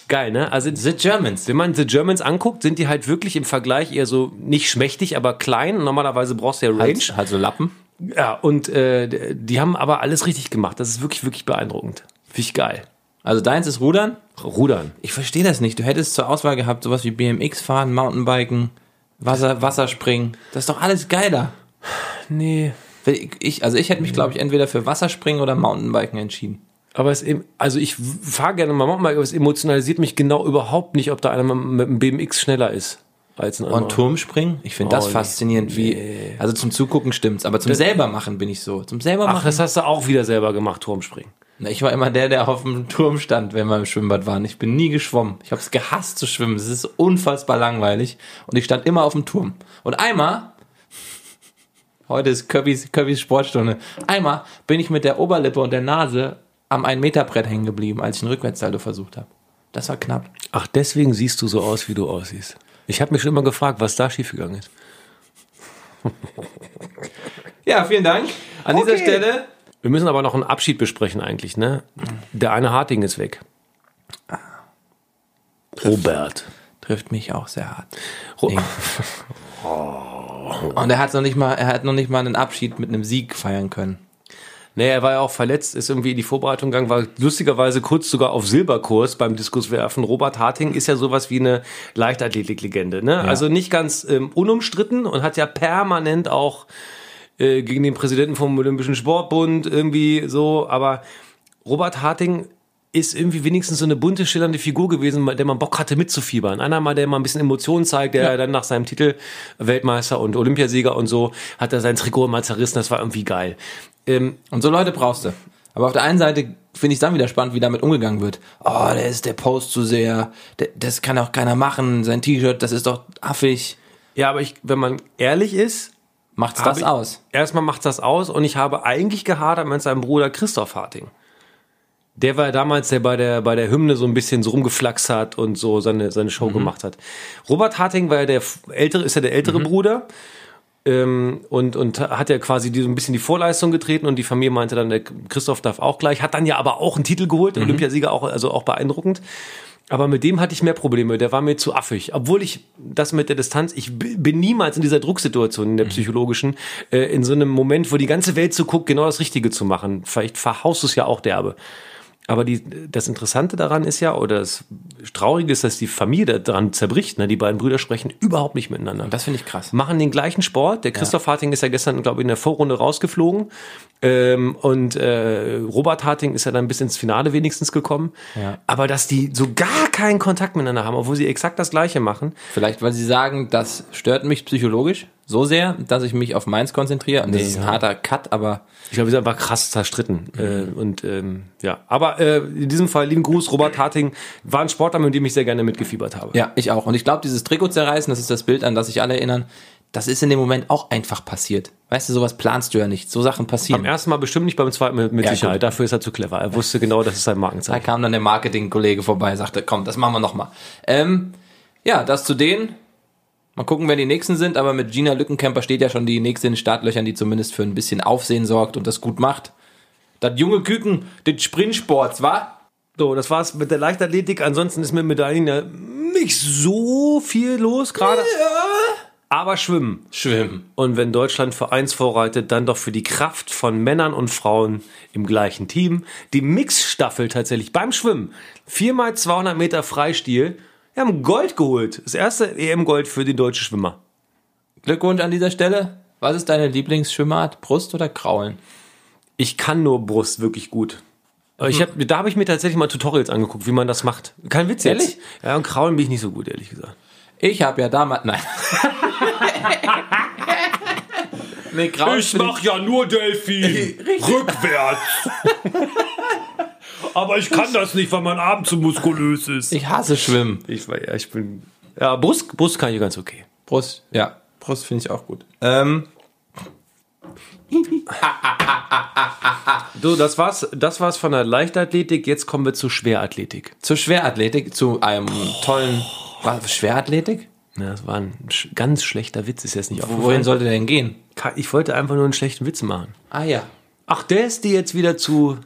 Geil, ne? Also, The Germans. wenn man The Germans anguckt, sind die halt wirklich im Vergleich eher so nicht schmächtig, aber klein. Normalerweise brauchst du ja Range. Halt, halt so Lappen. Ja, und äh, die haben aber alles richtig gemacht. Das ist wirklich, wirklich beeindruckend. Finde ich geil. Also deins ist Rudern. Rudern. Ich verstehe das nicht. Du hättest zur Auswahl gehabt, sowas wie BMX fahren, Mountainbiken, Wasser, Wasserspringen. Das ist doch alles geiler. Nee. Ich, also ich hätte mich, glaube ich, entweder für Wasserspringen oder Mountainbiken entschieden. Aber es, em- also ich fahre gerne mal Mountainbike, aber es emotionalisiert mich genau überhaupt nicht, ob da einer mit dem BMX schneller ist als ein anderer. Und Turmspringen? Ich finde das Oh, nee. faszinierend, wie, also zum Zugucken stimmt's, aber zum selber machen bin ich so. Zum selber Ach, machen. das hast du auch wieder selber gemacht, Turmspringen. Na, Ich war immer der, der auf dem Turm stand, wenn wir im Schwimmbad waren. Ich bin nie geschwommen. Ich habe es gehasst zu schwimmen. Es ist unfassbar langweilig. Und ich stand immer auf dem Turm. Und einmal, heute ist Köbbis, Köbbis Sportstunde, einmal bin ich mit der Oberlippe und der Nase am 1-Meter-Brett hängen geblieben, als ich einen Rückwärtssalto versucht habe. Das war knapp. Ach, deswegen siehst du so aus, wie du aussiehst. Ich habe mich schon immer gefragt, was da schiefgegangen ist. Ja, vielen Dank. An dieser Okay. Stelle. Wir müssen aber noch einen Abschied besprechen eigentlich, ne? Der eine Harting ist weg. Robert. Trifft mich auch sehr hart. Ro Und er hat noch nicht mal, er hat noch nicht mal einen Abschied mit einem Sieg feiern können. Nee, er war ja auch verletzt, ist irgendwie in die Vorbereitung gegangen, war lustigerweise kurz sogar auf Silberkurs beim Diskuswerfen. Robert Harting ist ja sowas wie eine Leichtathletiklegende, ne? Also nicht ganz ähm, unumstritten und hat ja permanent auch äh, gegen den Präsidenten vom Olympischen Sportbund irgendwie so, aber Robert Harting ist irgendwie wenigstens so eine bunte, schillernde Figur gewesen, der man Bock hatte mitzufiebern. Einer mal, der mal ein bisschen Emotionen zeigt, der dann nach seinem Titel Weltmeister und Olympiasieger und so, hat er sein Trikot mal zerrissen, das war irgendwie geil. Ähm, Und so Leute brauchst du. Aber auf der einen Seite finde ich es dann wieder spannend, wie damit umgegangen wird. Oh, der ist der Post zu sehr. Der, das kann auch keiner machen. Sein T-Shirt, das ist doch affig. Ja, aber ich, wenn man ehrlich ist, Macht's das ich, aus? Erstmal macht's das aus und ich habe eigentlich gehadert mit seinem Bruder Christoph Harting. Der war ja damals, der bei der, bei der Hymne so ein bisschen so rumgeflaxt hat und so seine, seine Show gemacht hat. Robert Harting war ja der ältere, ist ja der ältere Bruder. Ähm, und, und hat ja quasi die, so ein bisschen die Vorleistung getreten und die Familie meinte dann, der Christoph darf auch gleich, hat dann ja aber auch einen Titel geholt, Olympiasieger auch, also auch beeindruckend. Aber mit dem hatte ich mehr Probleme. Der war mir zu affig. Obwohl ich das mit der Distanz, ich bin niemals in dieser Drucksituation, in der psychologischen, äh, in so einem Moment, wo die ganze Welt so guckt, genau das Richtige zu machen. Vielleicht verhaust du es ja auch derbe. Aber die, das Interessante daran ist ja, oder das Traurige ist, dass die Familie daran zerbricht. Ne? Die beiden Brüder sprechen überhaupt nicht miteinander. Das finde ich krass. Machen den gleichen Sport. Der Christoph Harting ist ja gestern, glaube ich, in der Vorrunde rausgeflogen. Ähm, und äh, Robert Harting ist ja dann bis ins Finale wenigstens gekommen. Ja. Aber dass die so gar keinen Kontakt miteinander haben, obwohl sie exakt das Gleiche machen. Vielleicht, weil sie sagen, das stört mich psychologisch so sehr, dass ich mich auf meins konzentriere. Und das ist ein harter Cut, aber Ich glaube, wir sind einfach krass zerstritten. Äh, und ähm, ja, aber äh, in diesem Fall lieben Gruß, Robert Harting war ein Sportler, mit dem ich sehr gerne mitgefiebert habe. ja, ich auch. Und ich glaube, dieses Trikot zerreißen, das ist das Bild, an das sich alle erinnern, das ist in dem Moment auch einfach passiert. Weißt du, sowas planst du ja nicht. So Sachen passieren. Am ersten Mal bestimmt nicht, beim zweiten mit, mit Ja, Sicherheit. gut. Dafür ist er zu clever. Er wusste genau, das ist sein Da Markenzeichen. kam dann der Marketing-Kollege vorbei, sagte, komm, das machen wir nochmal. Ähm, ja, das zu denen. Mal gucken, wer die nächsten sind, aber mit Gina Lückenkämper steht ja schon die nächste in den Startlöchern, die zumindest für ein bisschen Aufsehen sorgt und das gut macht. Das junge Küken des Sprintsports, wa? So, das war's mit der Leichtathletik. Ansonsten ist mit Medaillen ja nicht so viel los gerade. Aber Schwimmen. Schwimmen. Und wenn Deutschland für eins vorreitet, dann doch für die Kraft von Männern und Frauen im gleichen Team. Die Mixstaffel tatsächlich beim Schwimmen. Viermal 200 Meter Freistil. Wir haben Gold geholt. Das erste EM-Gold für die deutsche Schwimmer. Glückwunsch an dieser Stelle. Was ist deine Lieblingsschwimmart? Brust oder Kraulen? Ich kann nur Brust wirklich gut. Ich hab, da habe ich mir tatsächlich mal Tutorials angeguckt, wie man das macht. Kein Witz jetzt. Ehrlich? Ja, und Kraulen bin ich nicht so gut, ehrlich gesagt. Ich habe ja damals, nein. *laughs* nee, Kraulen ich- ja nur Delfin. *laughs* Rückwärts. *laughs* Aber ich kann das nicht, weil mein Arm zu muskulös ist. ich hasse Schwimmen. Ich war ja, ich bin. Ja, Brust, Brust kann ich ganz okay. Brust, ja. Brust finde ich auch gut. Ähm, So, das war's, das war's von der Leichtathletik. Jetzt kommen wir zur Schwerathletik. zur Schwerathletik, zu einem tollen. Was, Schwerathletik? Ja, das war ein sch ganz schlechter Witz, ist jetzt nicht Wohin aufgefallen. sollte der denn gehen? Ich wollte einfach nur einen schlechten Witz machen. Ah ja. Ach, der ist die jetzt wieder zu.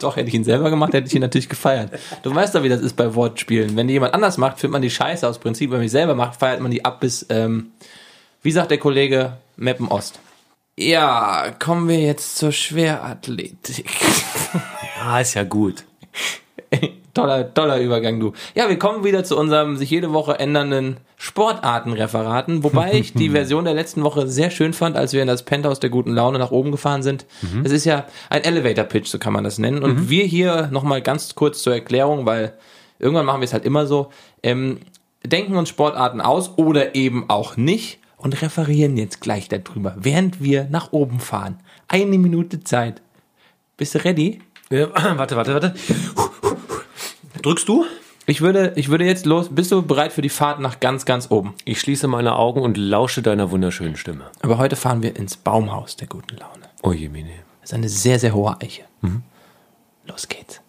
Doch, hätte ich ihn selber gemacht, hätte ich ihn natürlich gefeiert. Du weißt doch, wie das ist bei Wortspielen. Wenn die jemand anders macht, findet man die scheiße aus Prinzip. Wenn man die selber macht, feiert man die ab bis, ähm, wie sagt der Kollege, Meppen Ost. Ja, kommen wir jetzt zur Schwerathletik. Ah, ist ja gut. Toller, toller Übergang, du. Ja, wir kommen wieder zu unserem sich jede Woche ändernden Sportartenreferaten, wobei ich die *laughs* Version der letzten Woche sehr schön fand, als wir in das Penthouse der guten Laune nach oben gefahren sind. Es ist ja ein Elevator-Pitch, so kann man das nennen. Und wir hier nochmal ganz kurz zur Erklärung, weil irgendwann machen wir es halt immer so, ähm, denken uns Sportarten aus oder eben auch nicht und referieren jetzt gleich darüber, während wir nach oben fahren. Eine Minute Zeit. Bist du ready? Ja, *clears throat* warte, warte, warte. Drückst du? Ich würde, ich würde jetzt los. Bist du bereit für die Fahrt nach ganz, ganz oben? Ich schließe meine Augen und lausche deiner wunderschönen Stimme. Aber heute fahren wir ins Baumhaus der guten Laune. Oh je, Mine. Das ist eine sehr, sehr hohe Eiche. Los geht's.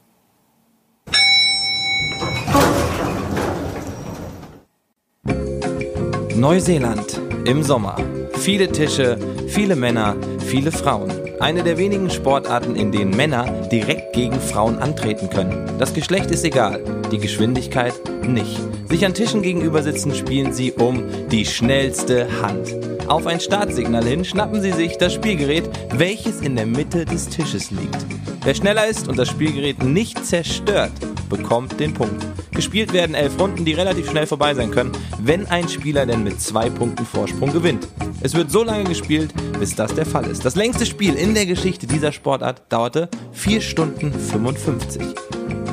Neuseeland im Sommer. Viele Tische, viele Männer, viele Frauen. Eine der wenigen Sportarten, in denen Männer direkt gegen Frauen antreten können. Das Geschlecht ist egal, die Geschwindigkeit nicht. Sich an Tischen gegenüber sitzen, spielen sie um die schnellste Hand. Auf ein Startsignal hin schnappen sie sich das Spielgerät, welches in der Mitte des Tisches liegt. Wer schneller ist und das Spielgerät nicht zerstört, bekommt den Punkt. Gespielt werden elf Runden, die relativ schnell vorbei sein können, wenn ein Spieler denn mit zwei Punkten Vorsprung gewinnt. Es wird so lange gespielt, bis das der Fall ist. Das längste Spiel in der Geschichte dieser Sportart dauerte 4 Stunden 55.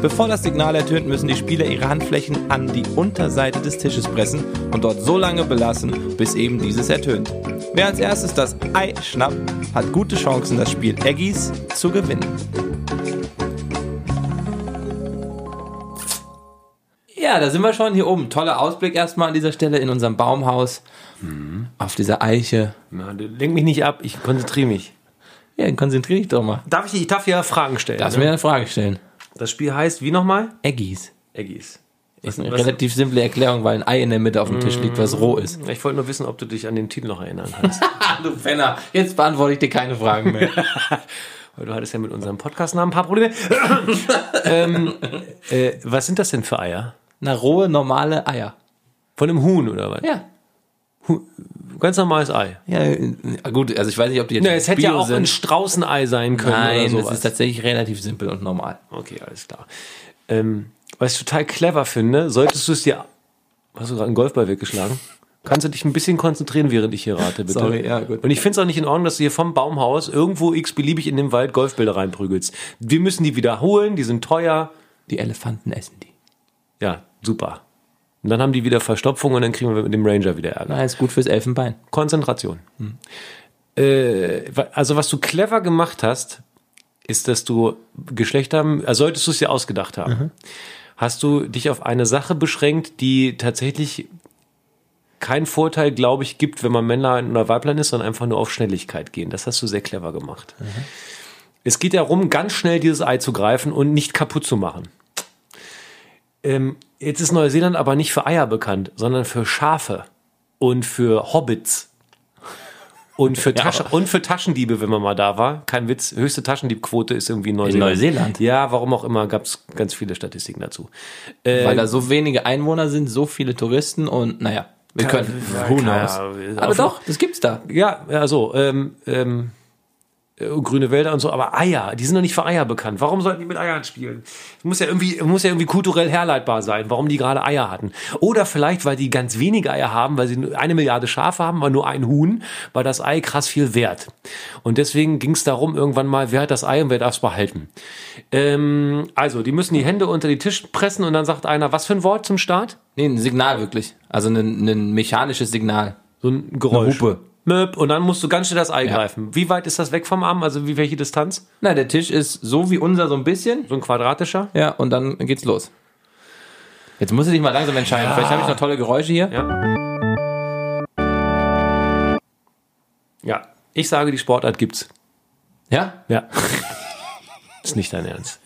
Bevor das Signal ertönt, müssen die Spieler ihre Handflächen an die Unterseite des Tisches pressen und dort so lange belassen, bis eben dieses ertönt. Wer als erstes das Ei schnappt, hat gute Chancen, das Spiel Eggies zu gewinnen. Ja, da sind wir schon hier oben. Toller Ausblick erstmal an dieser Stelle in unserem Baumhaus. Auf dieser Eiche. Ja, lenk mich nicht ab, ich konzentriere mich. Ja, konzentriere dich doch mal. Darf ich, ich darf ja Fragen stellen. Darfst du ne? mir eine Frage stellen? Das Spiel heißt wie nochmal? Eggies. Eggies. Ist eine Was- relativ simple Erklärung, weil ein Ei in der Mitte auf dem Tisch liegt, was roh ist. Ich wollte nur wissen, ob du dich an den Titel noch erinnern kannst. *laughs* Ah, du Penner. Jetzt beantworte ich dir keine Fragen mehr. *laughs* Weil du hattest ja mit unserem Podcastnamen ein paar Probleme. *laughs* ähm, äh, was sind das denn für Eier? Na, rohe, normale Eier. Von einem Huhn oder was? Ja. Ganz normales Ei. Ja, äh, gut, also ich weiß nicht, ob die jetzt Ja, es hätte ja Bio auch ein sind. Straußenei sein können Nein, das ist tatsächlich relativ simpel und normal. Okay, alles klar. Ähm, was ich total clever finde, solltest du es dir. Hast du gerade einen Golfball weggeschlagen? Kannst du dich ein bisschen konzentrieren, während ich hier rate, bitte? Sorry, ja, gut. Und ich finde es auch nicht in Ordnung, dass du hier vom Baumhaus irgendwo x-beliebig in den Wald Golfbilder reinprügelst. Wir müssen die wiederholen, die sind teuer. Die Elefanten essen die. Ja, super. Und dann haben die wieder Verstopfung und dann kriegen wir mit dem Ranger wieder Ärger. Na, ist gut fürs Elfenbein. Konzentration. Äh, wa- also was du clever gemacht hast, ist, dass du Geschlechter, also solltest du es dir ausgedacht haben, hast du dich auf eine Sache beschränkt, die tatsächlich keinen Vorteil, glaube ich, gibt, wenn man Männlein oder Weiblein ist, sondern einfach nur auf Schnelligkeit gehen. Das hast du sehr clever gemacht. Es geht darum, ganz schnell dieses Ei zu greifen und nicht kaputt zu machen. Ähm, jetzt ist Neuseeland aber nicht für Eier bekannt, sondern für Schafe und für Hobbits. Und für, *laughs* Tasche, und für Taschendiebe, wenn man mal da war. Kein Witz, höchste Taschendiebquote ist irgendwie in Neuseeland. Neuseeland? Ja, warum auch immer, gab es ganz viele Statistiken dazu. Äh, Weil da so wenige Einwohner sind, so viele Touristen und naja, wir können. ja, who knows? Ahnung. Aber doch, das gibt's da. Ja, ja, so, ähm, ähm, äh, grüne Wälder und so, aber Eier, die sind doch nicht für Eier bekannt. Warum sollten die mit Eiern spielen? Muss ja irgendwie, muss ja irgendwie kulturell herleitbar sein, warum die gerade Eier hatten. Oder vielleicht, weil die ganz wenige Eier haben, weil sie nur eine Milliarde Schafe haben, aber nur ein Huhn, war das Ei krass viel wert. Und deswegen ging es darum, irgendwann mal, wer hat das Ei und wer darf es behalten. Ähm, also, die müssen die Hände unter die Tisch pressen und dann sagt einer, was für ein Wort zum Start? Nee, ein Signal wirklich. Also ein, ein mechanisches Signal. So ein Geräusch. Hupe. Möp, und dann musst du ganz schnell das Ei Ja. greifen. Wie weit ist das weg vom Arm? Also wie welche Distanz? Na, der Tisch ist so wie unser so ein bisschen. So ein quadratischer? Ja, und dann geht's los. Jetzt muss ich dich mal langsam entscheiden. Vielleicht habe ich noch tolle Geräusche hier. Ja. Ja, ich sage, die Sportart gibt's. Ja? Ja. *laughs* ist nicht dein Ernst.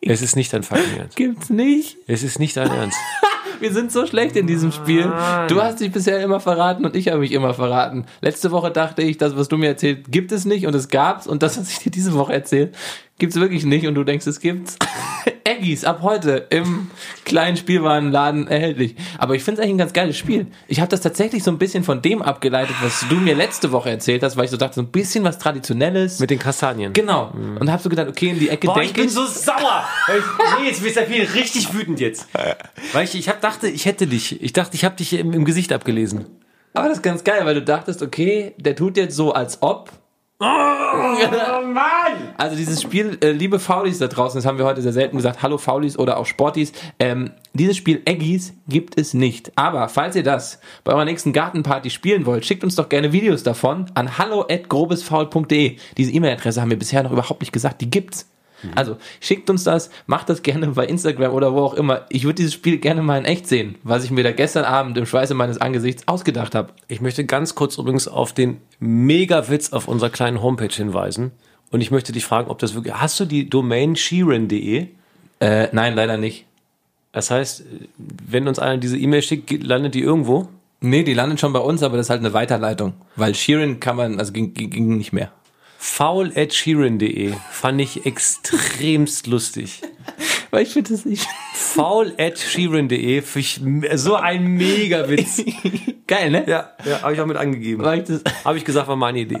Es ist nicht dein fucking Ernst. Gibt's nicht. Es ist nicht dein Ernst. Wir sind so schlecht in diesem Spiel. Du hast dich bisher immer verraten und ich habe mich immer verraten. Letzte Woche dachte ich, das, was du mir erzählt, gibt es nicht und es gab's. Und das, was ich dir diese Woche erzählt, gibt's wirklich nicht und du denkst, es gibt's. *laughs* Eggies ab heute im kleinen Spielwarenladen erhältlich. Aber ich finde es eigentlich ein ganz geiles Spiel. Ich habe das tatsächlich so ein bisschen von dem abgeleitet, was du mir letzte Woche erzählt hast, weil ich so dachte, so ein bisschen was Traditionelles. Mit den Kastanien. genau. Und habe so gedacht, okay, in die Ecke Boah, ich denke bin so sauer. Ich, nee, jetzt bist du viel richtig wütend jetzt. Weil ich, ich hab, dachte, ich hätte dich. Ich dachte, ich habe dich im, im Gesicht abgelesen. Aber das ist ganz geil, weil du dachtest, okay, der tut jetzt so, als ob. Oh *laughs* Mann! Also dieses Spiel, äh, liebe Faulis da draußen, das haben wir heute sehr selten gesagt, hallo Faulis oder auch Sportis, ähm, dieses Spiel Eggies gibt es nicht. Aber falls ihr das bei eurer nächsten Gartenparty spielen wollt, schickt uns doch gerne Videos davon an hallo@grobesfaul.de. Diese E-Mail-Adresse haben wir bisher noch überhaupt nicht gesagt, die gibt's. Also schickt uns das, macht das gerne bei Instagram oder wo auch immer. Ich würde dieses Spiel gerne mal in echt sehen, was ich mir da gestern Abend im Schweiße meines Angesichts ausgedacht habe. Ich möchte ganz kurz übrigens auf den Mega-Witz auf unserer kleinen Homepage hinweisen. Und ich möchte dich fragen, ob das wirklich. Hast du die Domain sheeran.de? Äh, nein, leider nicht. Das heißt, wenn uns einer diese E-Mail schickt, landet die irgendwo? Nee, die landet schon bei uns, aber das ist halt eine Weiterleitung. Weil Sheeran kann man, also ging, ging nicht mehr. Foul at sheeran.de fand ich extremst lustig. Weil ich finde das nicht. Foul at sheeran.de für ich so ein Mega-Witz. *laughs* Geil, ne? Ja, ja habe ich auch mit angegeben. Habe ich gesagt, war meine Idee. *laughs*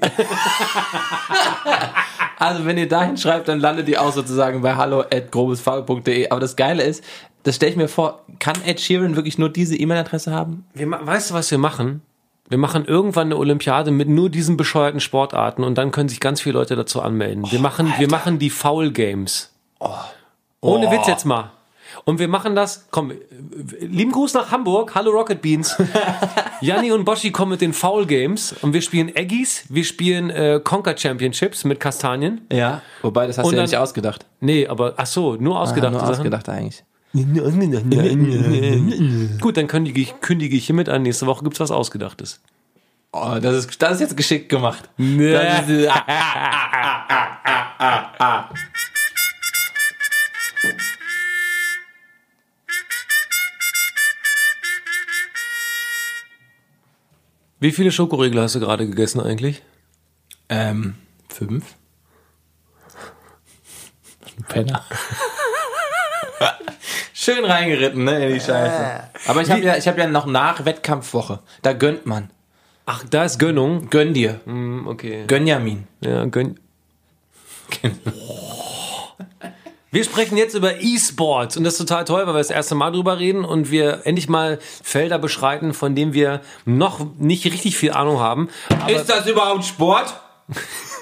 also wenn ihr dahin schreibt, dann landet ihr auch sozusagen bei hallo at grobesfaul.de. Aber das Geile ist, das stelle ich mir vor, kann Ed Sheeran wirklich nur diese E-Mail-Adresse haben? Wir, weißt du, was wir machen? Wir machen irgendwann eine Olympiade mit nur diesen bescheuerten Sportarten und dann können sich ganz viele Leute dazu anmelden. wir machen, wir machen die Foul Games. Ohne Witz jetzt mal. Und wir machen das, komm, lieben Gruß nach Hamburg, hallo Rocket Beans. *laughs* Janni und Boschi kommen mit den Foul Games und wir spielen Eggies, wir spielen äh, Conquer Championships mit Kastanien. Ja. Wobei, das hast Und du ja dann- nicht ausgedacht. Nee, aber ach so, nur ausgedachte nur Sachen. ausgedacht eigentlich. Gut, dann kündige ich, kündige ich hiermit an, nächste Woche gibt's was Ausgedachtes. Oh, das ist, das ist jetzt geschickt gemacht. Nee. Das ist, Wie viele Schokoriegel hast du gerade gegessen eigentlich? ähm, fünf? Penner. Schön reingeritten, ne, in die Scheiße. Aber ich habe ja, ich habe ja noch nach Wettkampfwoche. Da gönnt man. Ach, da ist Gönnung. Gönn dir. Hm, okay. Gönjamin. Ja, gönn. Wir sprechen jetzt über E-Sports und das ist total toll, weil wir das erste Mal drüber reden und wir endlich mal Felder beschreiten, von denen wir noch nicht richtig viel Ahnung haben. Aber Ist das überhaupt Sport? *laughs*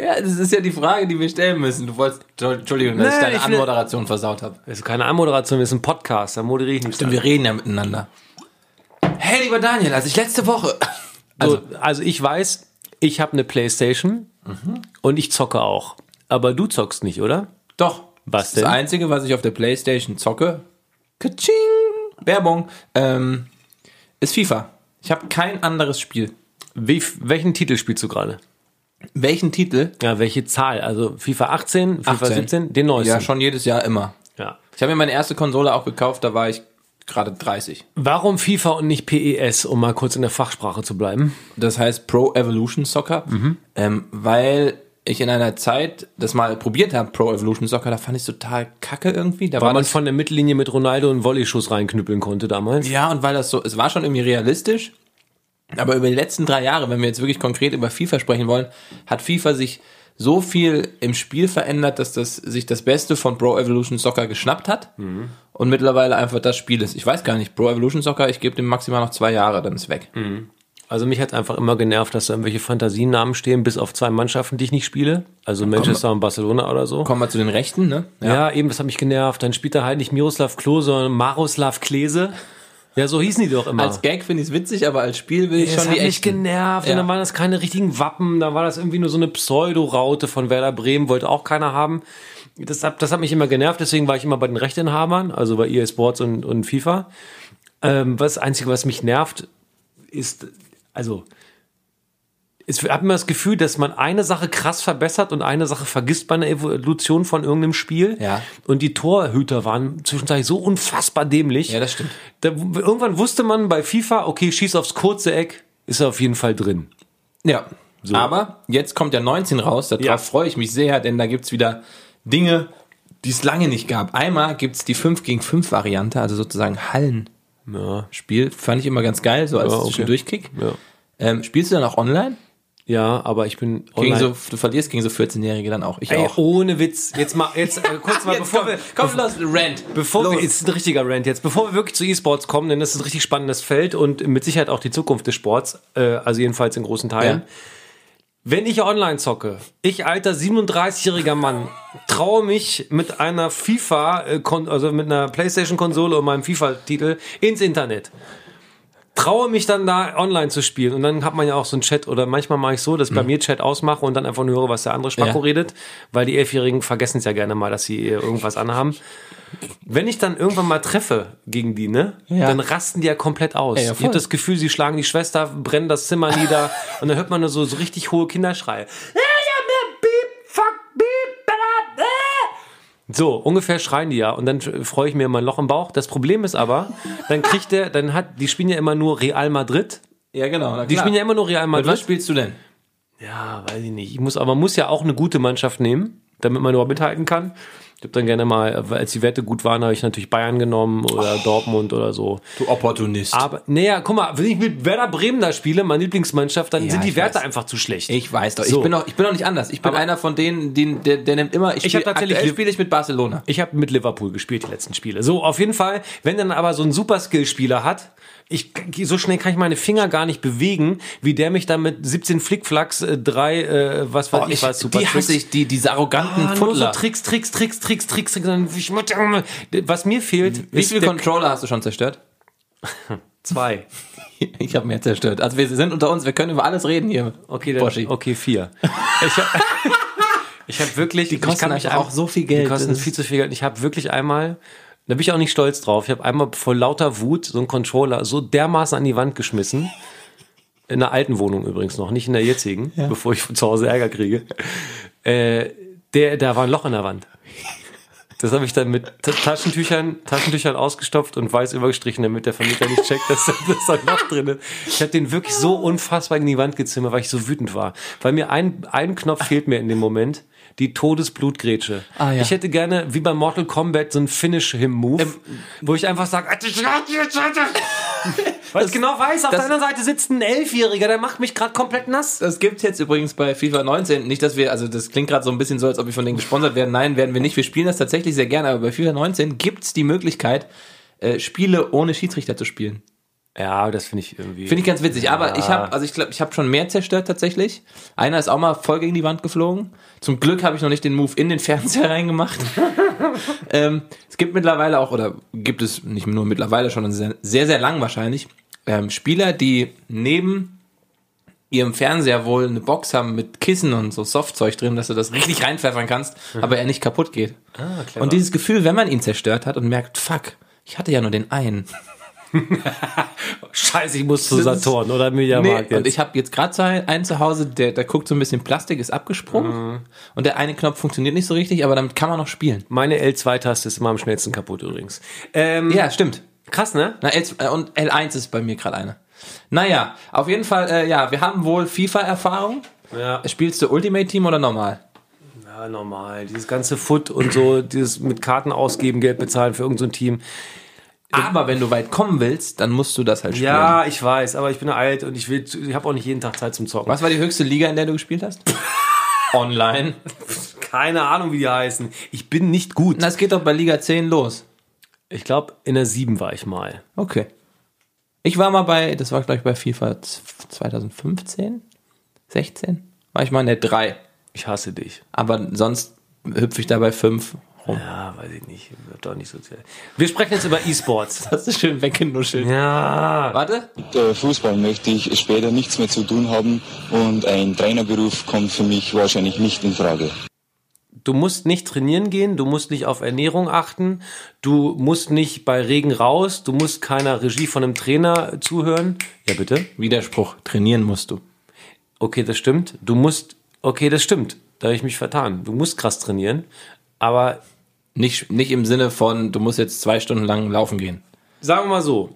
ja, das ist ja die Frage, die wir stellen müssen. Du wolltest, Entschuldigung, dass ich Nee, deine ich will- Anmoderation versaut habe. das ist keine Anmoderation, das ist ein Podcast, da moderiere ich nicht. Stimmt, wir reden ja miteinander. Hey, lieber Daniel, als ich letzte Woche. Also, also ich weiß, ich habe eine Playstation und ich zocke auch. Aber du zockst nicht, oder? Doch. Was Das denn? Einzige, was ich auf der Playstation zocke, Kaching, Werbung, ähm, ist FIFA. Ich habe kein anderes Spiel. Wie, welchen Titel spielst du gerade? Welchen Titel? Ja, welche Zahl? Also FIFA 18, FIFA 18. 17, den neuesten. Ja, schon jedes Jahr immer. Ja. Ich habe mir meine erste Konsole auch gekauft, da war ich gerade 30. Warum FIFA und nicht PES, um mal kurz in der Fachsprache zu bleiben? Das heißt Pro Evolution Soccer, ähm, weil ich in einer Zeit das mal probiert habe, Pro Evolution Soccer, da fand ich total kacke irgendwie. Da Weil war man von der Mittellinie mit Ronaldo einen Volleyschuss reinknüppeln konnte damals. ja, und weil das so, es war schon irgendwie realistisch, aber über die letzten drei Jahre, wenn wir jetzt wirklich konkret über FIFA sprechen wollen, hat FIFA sich so viel im Spiel verändert, dass das sich das Beste von Pro Evolution Soccer geschnappt hat und mittlerweile einfach das Spiel ist. Ich weiß gar nicht, Pro Evolution Soccer, ich gebe dem maximal noch zwei Jahre, dann ist weg. Also mich hat einfach immer genervt, dass da irgendwelche Fantasienamen stehen, bis auf zwei Mannschaften, die ich nicht spiele. Also Manchester und Barcelona oder so. Kommen wir zu den Rechten, ne? Ja. eben, das hat mich genervt. Dann spielt er halt nicht Miroslav Klose, sondern Maroslav Klese. Ja, so hießen die doch immer. Als Gag finde ich es witzig, aber als Spiel will ich das schon hat die mich echten. genervt. Ja. Und dann waren das keine richtigen Wappen. Da war das irgendwie nur so eine Pseudo-Raute von Werder Bremen. Wollte auch keiner haben. Das hat, das hat mich immer genervt. Deswegen war ich immer bei den Rechteinhabern, also bei EA Sports und, und FIFA. Ähm, was das Einzige, was mich nervt, ist, also, ich habe immer das Gefühl, dass man eine Sache krass verbessert und eine Sache vergisst bei einer Evolution von irgendeinem Spiel. Ja. Und die Torhüter waren zwischenzeitlich so unfassbar dämlich. Ja, das stimmt. Da, irgendwann wusste man bei FIFA, okay, schieß aufs kurze Eck, ist er auf jeden Fall drin. Ja. Aber jetzt kommt ja 19 raus, darauf Ja. freue ich mich sehr, denn da gibt's wieder Dinge, die es lange nicht gab. Einmal gibt's die 5 gegen 5 Variante, also sozusagen Hallenspiel. Ja, Fand ich immer ganz geil, so als Ja, okay. Zwischendurchkick. ja. Ähm, spielst du dann auch online? Ja, aber ich bin Gegen online. so, du verlierst gegen so 14-Jährige dann auch. Ich Ey, auch. ohne Witz. Jetzt *laughs* mal, jetzt äh, kurz mal, bevor wir, komm, los, Rant. bevor Los. wir, jetzt ist ein richtiger Rant jetzt, bevor wir wirklich zu E-Sports kommen, denn das ist ein richtig spannendes Feld und mit Sicherheit auch die Zukunft des Sports, äh, also jedenfalls in großen Teilen. Ja. Wenn ich online zocke, ich alter 37-jähriger Mann, traue mich mit einer FIFA, äh, also mit einer Playstation-Konsole und meinem FIFA-Titel ins Internet. Traue mich dann da online zu spielen und dann hat man ja auch so einen Chat oder manchmal mache ich so, dass ich bei mir Chat ausmache und dann einfach nur höre, was der andere Spacko Ja. redet, weil die Elfjährigen vergessen es ja gerne mal, dass sie äh, irgendwas anhaben. Wenn ich dann irgendwann mal treffe gegen die, ne, Ja. dann rasten die ja komplett aus. Ja, ich habe das Gefühl, sie schlagen die Schwester, brennen das Zimmer nieder *laughs* und dann hört man nur so, so richtig hohe Kinderschreie. So, ungefähr schreien die ja und dann freue ich mir immer ein Loch im Bauch. Das Problem ist aber, dann kriegt der, dann hat, die spielen ja immer nur Real Madrid. Ja, genau. na Die spielen ja immer nur Real Mit was Madrid. spielst du denn? Ja, weiß ich nicht. Ich muss, aber man muss ja auch eine gute Mannschaft nehmen, damit man überhaupt mithalten kann. Ich habe dann gerne mal, als die Werte gut waren, habe ich natürlich Bayern genommen oder Dortmund oder so. Du Opportunist. Aber, naja, guck mal, wenn ich mit Werder Bremen da spiele, meine Lieblingsmannschaft, dann Ja, sind die Werte weiß. einfach zu schlecht. Ich weiß doch, So. ich bin doch, ich bin doch nicht anders. Ich bin Aber- einer von denen, die, der, der nimmt immer, ich, Ich hab spiel- tatsächlich- spiele ich mit Barcelona. Ich habe mit Liverpool gespielt, die letzten Spiele. So, auf jeden Fall, wenn dann aber so ein Superskill-Spieler hat, ich, so schnell kann ich meine Finger gar nicht bewegen, wie der mich dann mit 17 Flickflacks, äh, drei, äh, was weiß Oh, ich, ich, was, die hasse ich, die, diese arroganten Ah, nur so Fuddler. Tricks, Tricks, Tricks, Tricks, Tricks, Tricks. ich- Was mir fehlt, Wie viele Controller hast du schon zerstört? *laughs* zwei. *laughs* Ich habe mehr zerstört. Also wir sind unter uns, wir können über alles reden hier. Okay, dann, Boschi. okay, vier. Ich habe *laughs* ich hab wirklich, die kosten einfach auch so viel Geld. Die kosten viel zu viel Geld. Ich habe wirklich einmal, da bin ich auch nicht stolz drauf. Ich habe einmal vor lauter Wut so einen Controller so dermaßen an die Wand geschmissen. In der alten Wohnung übrigens noch, nicht in der jetzigen, bevor ich von zu Hause Ärger kriege. Äh, der, da war ein Loch in der Wand. Das habe ich dann mit Ta- Taschentüchern, Taschentüchern ausgestopft und weiß übergestrichen, damit der Vermieter nicht checkt, dass, *laughs* dass da ein Loch drin ist. Ich habe den wirklich so unfassbar in die Wand gezimmert, weil ich so wütend war. Weil mir ein, ein Knopf fehlt mir in dem Moment. Die Todesblutgrätsche. Ah, ja. Ich hätte gerne, wie bei Mortal Kombat, so ein Finish-Him-Move, Ähm, wo ich einfach sage, *laughs* weil ich genau weiß, auf das- der anderen Seite sitzt ein Elfjähriger, der macht mich gerade komplett nass. Das gibt's jetzt übrigens bei FIFA 19. Nicht, dass wir, also das klingt gerade so ein bisschen so, als ob wir von denen gesponsert werden. Nein, werden wir nicht. Wir spielen das tatsächlich sehr gerne, aber bei FIFA 19 gibt's die Möglichkeit, äh, Spiele ohne Schiedsrichter zu spielen. Ja, das finde ich irgendwie. Finde ich ganz witzig. Aber ich habe, also ich glaube, ich habe schon mehr zerstört tatsächlich. Einer ist auch mal voll gegen die Wand geflogen. Zum Glück habe ich noch nicht den Move in den Fernseher *laughs* reingemacht. *laughs* ähm, es gibt mittlerweile auch, oder gibt es nicht nur mittlerweile schon sehr, sehr, sehr lang wahrscheinlich, ähm, Spieler, die neben ihrem Fernseher wohl eine Box haben mit Kissen und so Softzeug drin, dass du das richtig reinpfeffern kannst, aber er nicht kaputt geht. Ah, und dieses Gefühl, wenn man ihn zerstört hat und merkt, fuck, ich hatte ja nur den einen. *laughs* Scheiße, ich muss zu Saturn oder Mediamarkt Nee, und jetzt. ich habe jetzt gerade einen zu Hause, der, der guckt so ein bisschen Plastik, ist abgesprungen. Mhm. Und der eine Knopf funktioniert nicht so richtig, aber damit kann man noch spielen. Meine L2-Taste ist immer am schnellsten kaputt übrigens. Ähm, Ja, stimmt. Krass, ne? Na, L, äh, und L1 ist bei mir gerade eine. Naja, auf jeden Fall, äh, ja, wir haben wohl FIFA-Erfahrung. Ja. Spielst du Ultimate Team oder normal? Ja, normal. Dieses ganze Foot und so, dieses mit Karten ausgeben, Geld bezahlen für irgendein so Team. Aber wenn du weit kommen willst, dann musst du das halt spielen. Ja, ich weiß, aber ich bin alt und ich will, ich habe auch nicht jeden Tag Zeit zum Zocken. Was war die höchste Liga, in der du gespielt hast? *laughs* Online. Keine Ahnung, wie die heißen. Ich bin nicht gut. Das geht doch bei Liga 10 los. Ich glaube, in der 7 war ich mal. Okay. Ich war mal bei, das war glaube ich bei FIFA 2015, 16, war ich mal in der 3. Ich hasse dich. Aber sonst hüpfe ich da bei 5 rum. Ja, weiß ich nicht. Wird doch nicht so sehr. Wir sprechen jetzt über E-Sports. *laughs* Das ist schön weggenuschelt. Ja. Warte. Mit äh, Fußball möchte ich später nichts mehr zu tun haben und ein Trainerberuf kommt für mich wahrscheinlich nicht in Frage. Du musst nicht trainieren gehen, du musst nicht auf Ernährung achten, du musst nicht bei Regen raus, du musst keiner Regie von einem Trainer zuhören. Ja, bitte? Widerspruch. Trainieren musst du. Okay, das stimmt. Du musst, okay, das stimmt. Da habe ich mich vertan. Du musst krass trainieren, aber Nicht, nicht im Sinne von, du musst jetzt zwei Stunden lang laufen gehen. sagen wir mal so,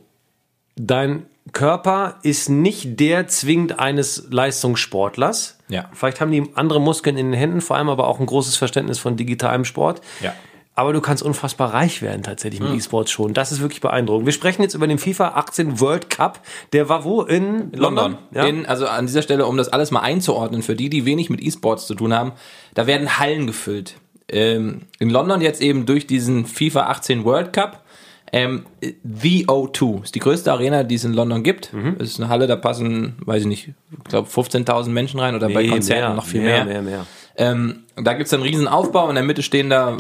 dein Körper ist nicht der zwingend eines Leistungssportlers. Ja. Vielleicht haben die andere Muskeln in den Händen, vor allem aber auch ein großes Verständnis von digitalem Sport. Ja. Aber du kannst unfassbar reich werden tatsächlich mit E-Sports schon. Das ist wirklich beeindruckend. Wir sprechen jetzt über den FIFA 18 World Cup. Der war wo? In London? Ja? In, also an dieser Stelle, um das alles mal einzuordnen, für die, die wenig mit E-Sports zu tun haben, da werden Hallen gefüllt. Ähm, in London jetzt eben durch diesen FIFA 18 World Cup. Ähm, The O2 ist die größte Arena, die es in London gibt. Mhm. Es ist eine Halle, da passen, weiß ich nicht, ich glaube 15.000 Menschen rein oder bei Nee, Konzerten noch viel mehr. mehr, mehr. Ähm, da gibt's einen riesen Aufbau. In der Mitte stehen da äh,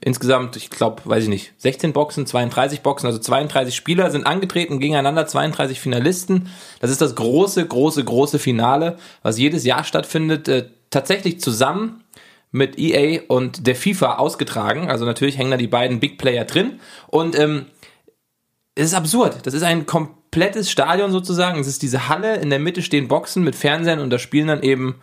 insgesamt, ich glaube, weiß ich nicht, 16 Boxen, 32 Boxen, also 32 Spieler sind angetreten gegeneinander, 32 Finalisten. Das ist das große, große, große Finale, was jedes Jahr stattfindet, äh, tatsächlich zusammen mit EA und der FIFA ausgetragen. Also natürlich hängen da die beiden Big Player drin. Und ähm, es ist absurd. Das ist ein komplettes Stadion sozusagen. Es ist diese Halle, in der Mitte stehen Boxen mit Fernsehern und da spielen dann eben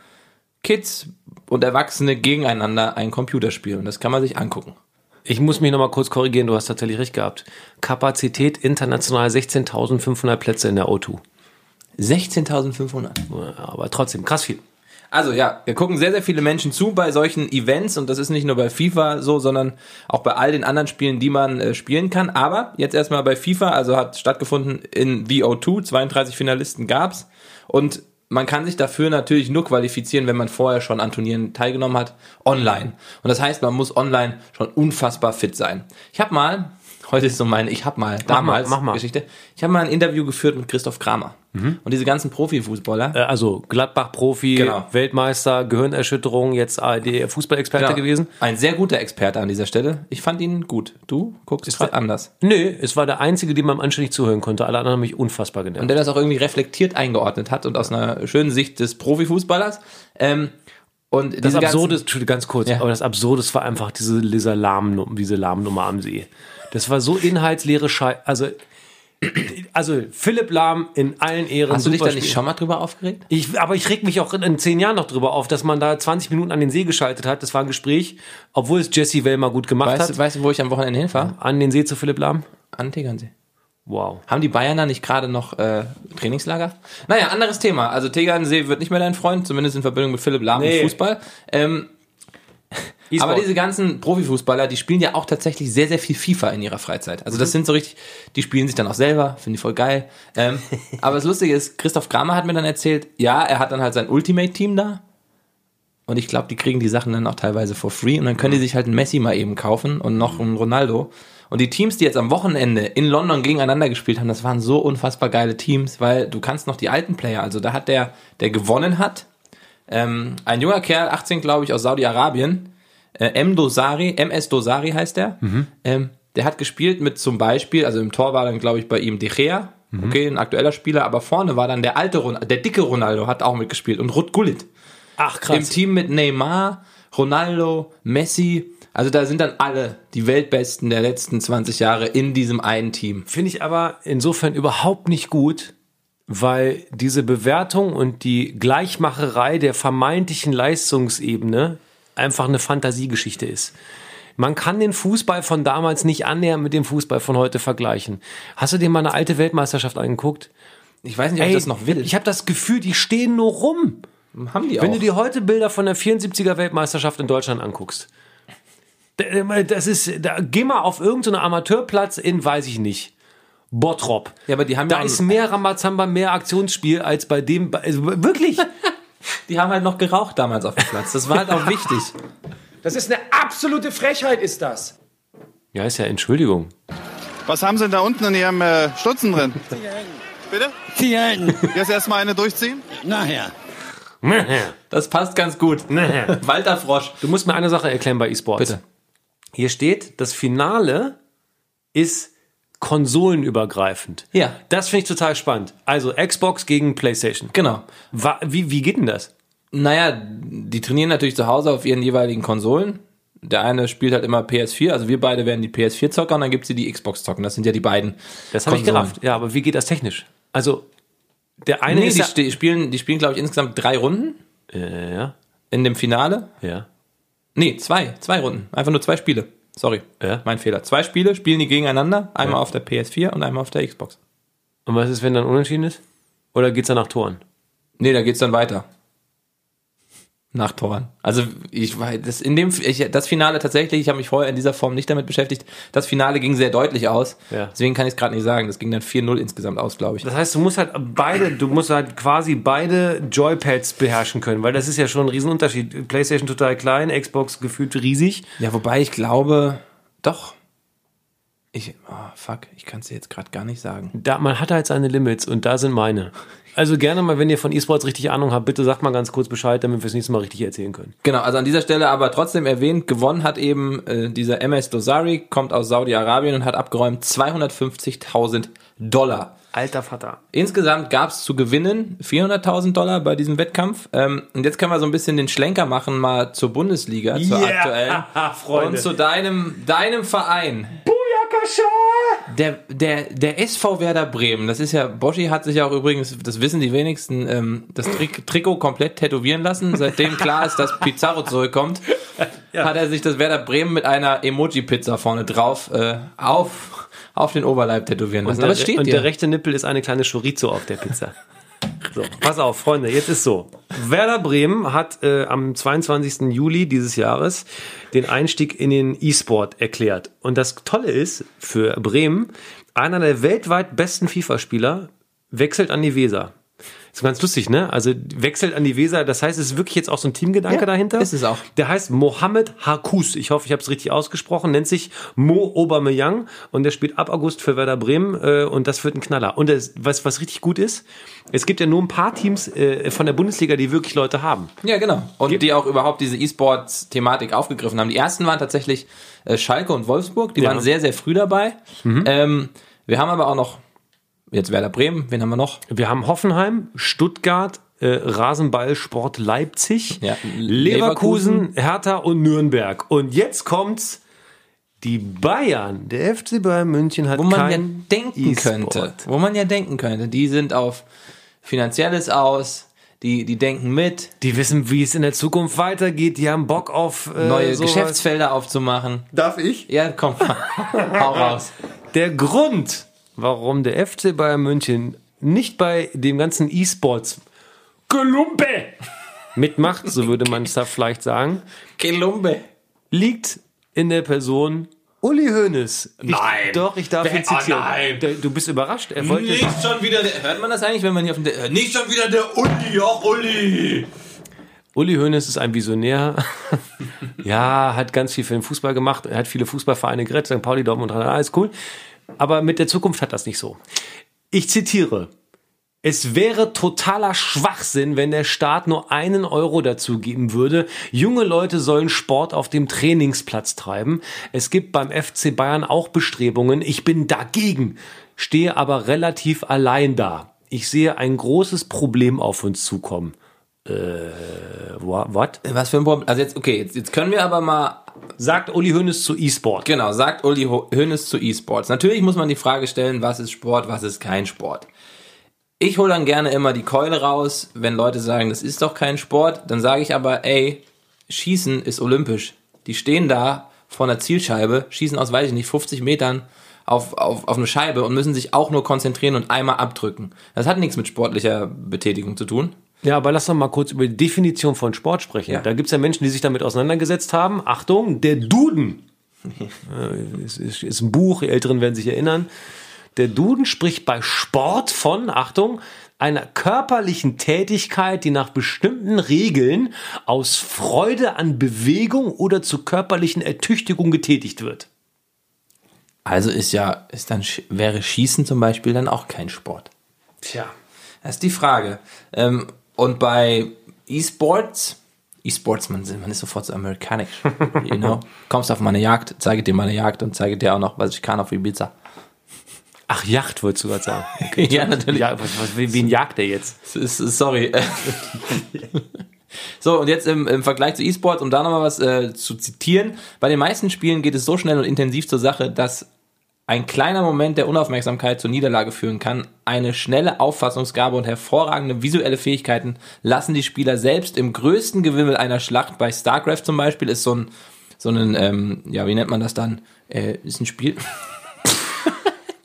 Kids und Erwachsene gegeneinander ein Computerspiel. Und das kann man sich angucken. Ich muss mich nochmal kurz korrigieren, du hast tatsächlich recht gehabt. Kapazität international 16.500 Plätze in der O2. 16.500. Ja, Aber trotzdem, krass viel. Also ja, wir gucken sehr, sehr viele Menschen zu bei solchen Events und das ist nicht nur bei FIFA so, sondern auch bei all den anderen Spielen, die man äh, spielen kann. Aber jetzt erstmal bei FIFA, also hat stattgefunden in VO2, 32 Finalisten gab's und man kann sich dafür natürlich nur qualifizieren, wenn man vorher schon an Turnieren teilgenommen hat, online. Und das heißt, man muss online schon unfassbar fit sein. Ich habe mal, heute ist so meine, ich habe mal damals mach mal. Geschichte, ich habe mal ein Interview geführt mit Christoph Kramer. Und diese ganzen Profifußballer, Äh, Also Gladbach-Profi, Genau. Weltmeister, Gehirnerschütterung, jetzt ARD-Fußballexperte Genau. gewesen. Ein sehr guter Experte an dieser Stelle. Ich fand ihn gut. Du guckst es anders. Nö, es war der einzige, dem man anständig zuhören konnte. Alle anderen haben mich unfassbar Und genervt. der das auch irgendwie reflektiert eingeordnet hat und aus einer schönen Sicht des Profifußballers. Ähm, und Das diese Absurde, ganz kurz, Ja. aber das Absurde war einfach diese, dieser Lahmnummer, diese Lahmnummer am See. Das war so inhaltsleere Schei, also also Philipp Lahm in allen Ehren. Hast du dich da nicht schon mal drüber aufgeregt? Ich, aber ich reg mich auch in, in zehn Jahren noch drüber auf, dass man da 20 Minuten an den See geschaltet hat. Das war ein Gespräch, obwohl es Jesse Wellmer gut gemacht Weißt, hat. weißt du, wo ich am Wochenende hinfahre? An den See zu Philipp Lahm. An Tegernsee. Wow. Haben die Bayern da nicht gerade noch äh, Trainingslager? Naja, anderes Thema. Also Tegernsee wird nicht mehr dein Freund, zumindest in Verbindung mit Philipp Lahm Nee. und Fußball. Ähm, aber diese ganzen Profifußballer, die spielen ja auch tatsächlich sehr, sehr viel FIFA in ihrer Freizeit. Also das sind so richtig, die spielen sich dann auch selber, finde ich voll geil. Ähm, *laughs* aber das Lustige ist, Christoph Kramer hat mir dann erzählt, ja, er hat dann halt sein Ultimate-Team da. Und ich glaube, die kriegen die Sachen dann auch teilweise for free. Und dann können die sich halt einen Messi mal eben kaufen und noch einen Ronaldo. Und die Teams, die jetzt am Wochenende in London gegeneinander gespielt haben, das waren so unfassbar geile Teams, weil du kannst noch die alten Player, also da hat der, der gewonnen hat, ähm, ein junger Kerl, 18 glaube ich, aus Saudi-Arabien, äh, M. Dosari, MS Dosari heißt der, ähm, der hat gespielt mit zum Beispiel, also im Tor war dann glaube ich bei ihm De Gea, okay, ein aktueller Spieler, aber vorne war dann der alte, Ron der dicke Ronaldo hat auch mitgespielt und Ruth Gullit. Ach Im Team mit Neymar, Ronaldo, Messi. Also da sind dann alle die Weltbesten der letzten 20 Jahre in diesem einen Team. Finde ich aber insofern überhaupt nicht gut, weil diese Bewertung und die Gleichmacherei der vermeintlichen Leistungsebene einfach eine Fantasiegeschichte ist. Man kann den Fußball von damals nicht annähernd mit dem Fußball von heute vergleichen. Hast du dir mal eine alte Weltmeisterschaft angeguckt? Ich weiß nicht, ob ich das noch will. Ich habe das Gefühl, die stehen nur rum. haben die Wenn auch. du dir heute Bilder von der 74er Weltmeisterschaft in Deutschland anguckst, das ist, da, geh mal auf irgendeinen Amateurplatz in, weiß ich nicht, Bottrop. Ja, aber die haben Da ja ist mehr Rambazamba, mehr Aktionsspiel als bei dem, also wirklich. *laughs* die haben halt noch geraucht damals auf dem Platz. Das war halt auch wichtig. Das ist eine absolute Frechheit, ist das. Ja, ist ja Entschuldigung. Was haben Sie denn da unten in Ihrem äh, Stutzen drin? Bitte? Zigaretten. Jetzt erstmal eine durchziehen? Nachher. Das passt ganz gut. Walter Frosch. Du musst mir eine Sache erklären bei eSports. Bitte. Hier steht, das Finale ist konsolenübergreifend. Ja. Das finde ich total spannend. Also Xbox gegen PlayStation. Genau. Wie, wie geht denn das? Naja, die trainieren natürlich zu Hause auf ihren jeweiligen Konsolen. Der eine spielt halt immer PS4, also wir beide werden die PS4-Zocker und dann gibt's die, die Xbox-Zocken. Das sind ja die beiden. Das habe ich gerafft. Ja, aber wie geht das technisch? Also, der eine Nee, ist die, ja, spielen, die spielen, glaube ich, insgesamt drei Runden äh, ja, in dem Finale. ja. Nee, zwei. Zwei Runden. Einfach nur zwei Spiele. Sorry. Ja. Mein Fehler. Zwei Spiele spielen die gegeneinander. Einmal auf der PS4 und einmal auf der Xbox. Und was ist, wenn dann unentschieden ist? Oder geht's dann nach Toren? Nee, da geht's dann weiter. Nach Toren. Also ich weiß, das in dem ich, das Finale tatsächlich, ich habe mich vorher in dieser Form nicht damit beschäftigt. Das Finale ging sehr deutlich aus. Ja. Deswegen kann ich es gerade nicht sagen. Das ging dann 4-0 insgesamt aus, glaube ich. Das heißt, du musst halt beide, du musst halt quasi beide Joypads beherrschen können, weil das ist ja schon ein Riesenunterschied. PlayStation total klein, Xbox gefühlt riesig. Ja, wobei ich glaube, doch. Ich, oh, fuck, ich kann es dir jetzt gerade gar nicht sagen. Da, man hat halt seine Limits und da sind meine. Also gerne mal, wenn ihr von E-Sports richtig Ahnung habt, bitte sagt mal ganz kurz Bescheid, damit wir es nächste Mal richtig erzählen können. Genau, also an dieser Stelle aber trotzdem erwähnt, gewonnen hat eben äh, dieser MS Dosari, kommt aus Saudi-Arabien und hat abgeräumt 250.000 Dollar. Alter Vater. Insgesamt gab es zu gewinnen 400.000 Dollar bei diesem Wettkampf. Ähm, und jetzt können wir so ein bisschen den Schlenker machen mal zur Bundesliga, zur Yeah, aktuellen. *laughs* Freunde. Und zu deinem, deinem Verein. Der, der, der SV Werder Bremen, das ist ja, Boschi hat sich ja auch übrigens, das wissen die wenigsten, ähm, das Trik Trikot komplett tätowieren lassen. Seitdem klar ist, dass Pizarro zurückkommt, *laughs* hat er sich das Werder Bremen mit einer Emoji-Pizza vorne drauf äh, auf, auf den Oberleib tätowieren lassen. Und, Aber der, es steht und dir. der rechte Nippel ist eine kleine Chorizo auf der Pizza. So, pass auf, Freunde, jetzt ist so. Werder Bremen hat äh, am 22. Juli dieses Jahres den Einstieg in den E-Sport erklärt. Und das Tolle ist, für Bremen, einer der weltweit besten FIFA-Spieler wechselt an die Weser. Ist ganz lustig, ne? Also wechselt an die Weser, das heißt, es ist wirklich jetzt auch so ein Teamgedanke Ja, dahinter. ist es auch. Der heißt Mohamed Hakus. Ich hoffe, ich habe es richtig ausgesprochen. Nennt sich Mo Aubameyang und der spielt ab August für Werder Bremen äh, und das wird ein Knaller. Und das, was, was richtig gut ist, es gibt ja nur ein paar Teams äh, von der Bundesliga, die wirklich Leute haben. Ja, genau. Und die auch überhaupt diese E-Sports-Thematik aufgegriffen haben. Die ersten waren tatsächlich äh, Schalke und Wolfsburg. Die Ja. waren sehr, sehr früh dabei. Ähm, wir haben aber auch noch, jetzt Werder Bremen, wen haben wir noch? Wir haben Hoffenheim, Stuttgart, äh, Rasenballsport Leipzig, Ja, Leverkusen, Hertha und Nürnberg. Und jetzt kommt's Die Bayern, der FC Bayern München hat wo man ja denken E-Sport. könnte, wo man ja denken könnte, die sind auf Finanzielles aus, die, die denken mit, Die wissen, wie es in der Zukunft weitergeht. Die haben Bock auf äh, neue sowas. Geschäftsfelder aufzumachen. Darf ich? Ja, komm, *laughs* hau raus. Der Grund, warum der FC Bayern München nicht bei dem ganzen E-Sports Gelumpe mitmacht, so würde man es da vielleicht sagen, Kelumbe. liegt in der Person Uli Hoeneß. Ich, Nein. Doch, ich darf ihn zitieren. oh nein. Der- Du bist überrascht. Er wollte Nicht schon wieder der, hört man das eigentlich, wenn man hier auf dem, äh, nicht schon wieder der Uli, auch Uli. Uli Hoeneß ist ein Visionär. *laughs* ja, hat ganz viel für den Fußball gemacht. Er hat viele Fußballvereine gerettet, St. Pauli, Dortmund, alles cool. Aber mit der Zukunft hat das nicht so. Ich zitiere. Es wäre totaler Schwachsinn, wenn der Staat nur einen Euro dazu geben würde. Junge Leute sollen Sport auf dem Trainingsplatz treiben. Es gibt beim FC Bayern auch Bestrebungen. Ich bin dagegen, stehe aber relativ allein da. Ich sehe ein großes Problem auf uns zukommen. What? Was für ein Problem. Also jetzt, okay, jetzt, jetzt können wir aber mal Sagt Uli Hoeneß zu E-Sport. Genau, sagt Uli Ho- Hoeneß zu E-Sports. Natürlich muss man die Frage stellen, was ist Sport, was ist kein Sport. Ich hole dann gerne immer die Keule raus, wenn Leute sagen, das ist doch kein Sport. Dann sage ich aber, ey, Schießen ist olympisch. Die stehen da vor einer Zielscheibe, schießen aus, weiß ich nicht, 50 Metern auf, auf, auf eine Scheibe und müssen sich auch nur konzentrieren und einmal abdrücken. Das hat nichts mit sportlicher Betätigung zu tun. Ja, aber lass doch mal kurz über die Definition von Sport sprechen. Ja. Da gibt's ja Menschen, die sich damit auseinandergesetzt haben. Achtung, der Duden. *laughs* Äh, ist, ist, ist ein Buch, die Älteren werden sich erinnern. Der Duden spricht bei Sport von, Achtung, einer körperlichen Tätigkeit, die nach bestimmten Regeln aus Freude an Bewegung oder zur körperlichen Ertüchtigung getätigt wird. Also ist ja, ist dann, wäre Schießen zum Beispiel dann auch kein Sport. Tja. Das ist die Frage. Ähm, und bei E-Sports, E-Sports, man, man ist sofort so amerikanisch, *laughs* you know. Kommst auf meine Jagd, zeige dir meine Jagd und zeige dir auch noch, was ich kann auf Ibiza. Ach, Yacht wolltest du gerade sagen. *laughs* ja, natürlich. Ja, was, was, wen jagt der jetzt? Sorry. so, und jetzt im, im Vergleich zu E-Sports, um da nochmal was äh, zu zitieren. Bei den meisten Spielen geht es so schnell und intensiv zur Sache, dass ein kleiner Moment der Unaufmerksamkeit zur Niederlage führen kann. Eine schnelle Auffassungsgabe und hervorragende visuelle Fähigkeiten lassen die Spieler selbst im größten Gewimmel einer Schlacht. Bei StarCraft zum Beispiel ist so ein, so ein, ähm, ja, wie nennt man das dann? Äh, ist ein Spiel. *laughs*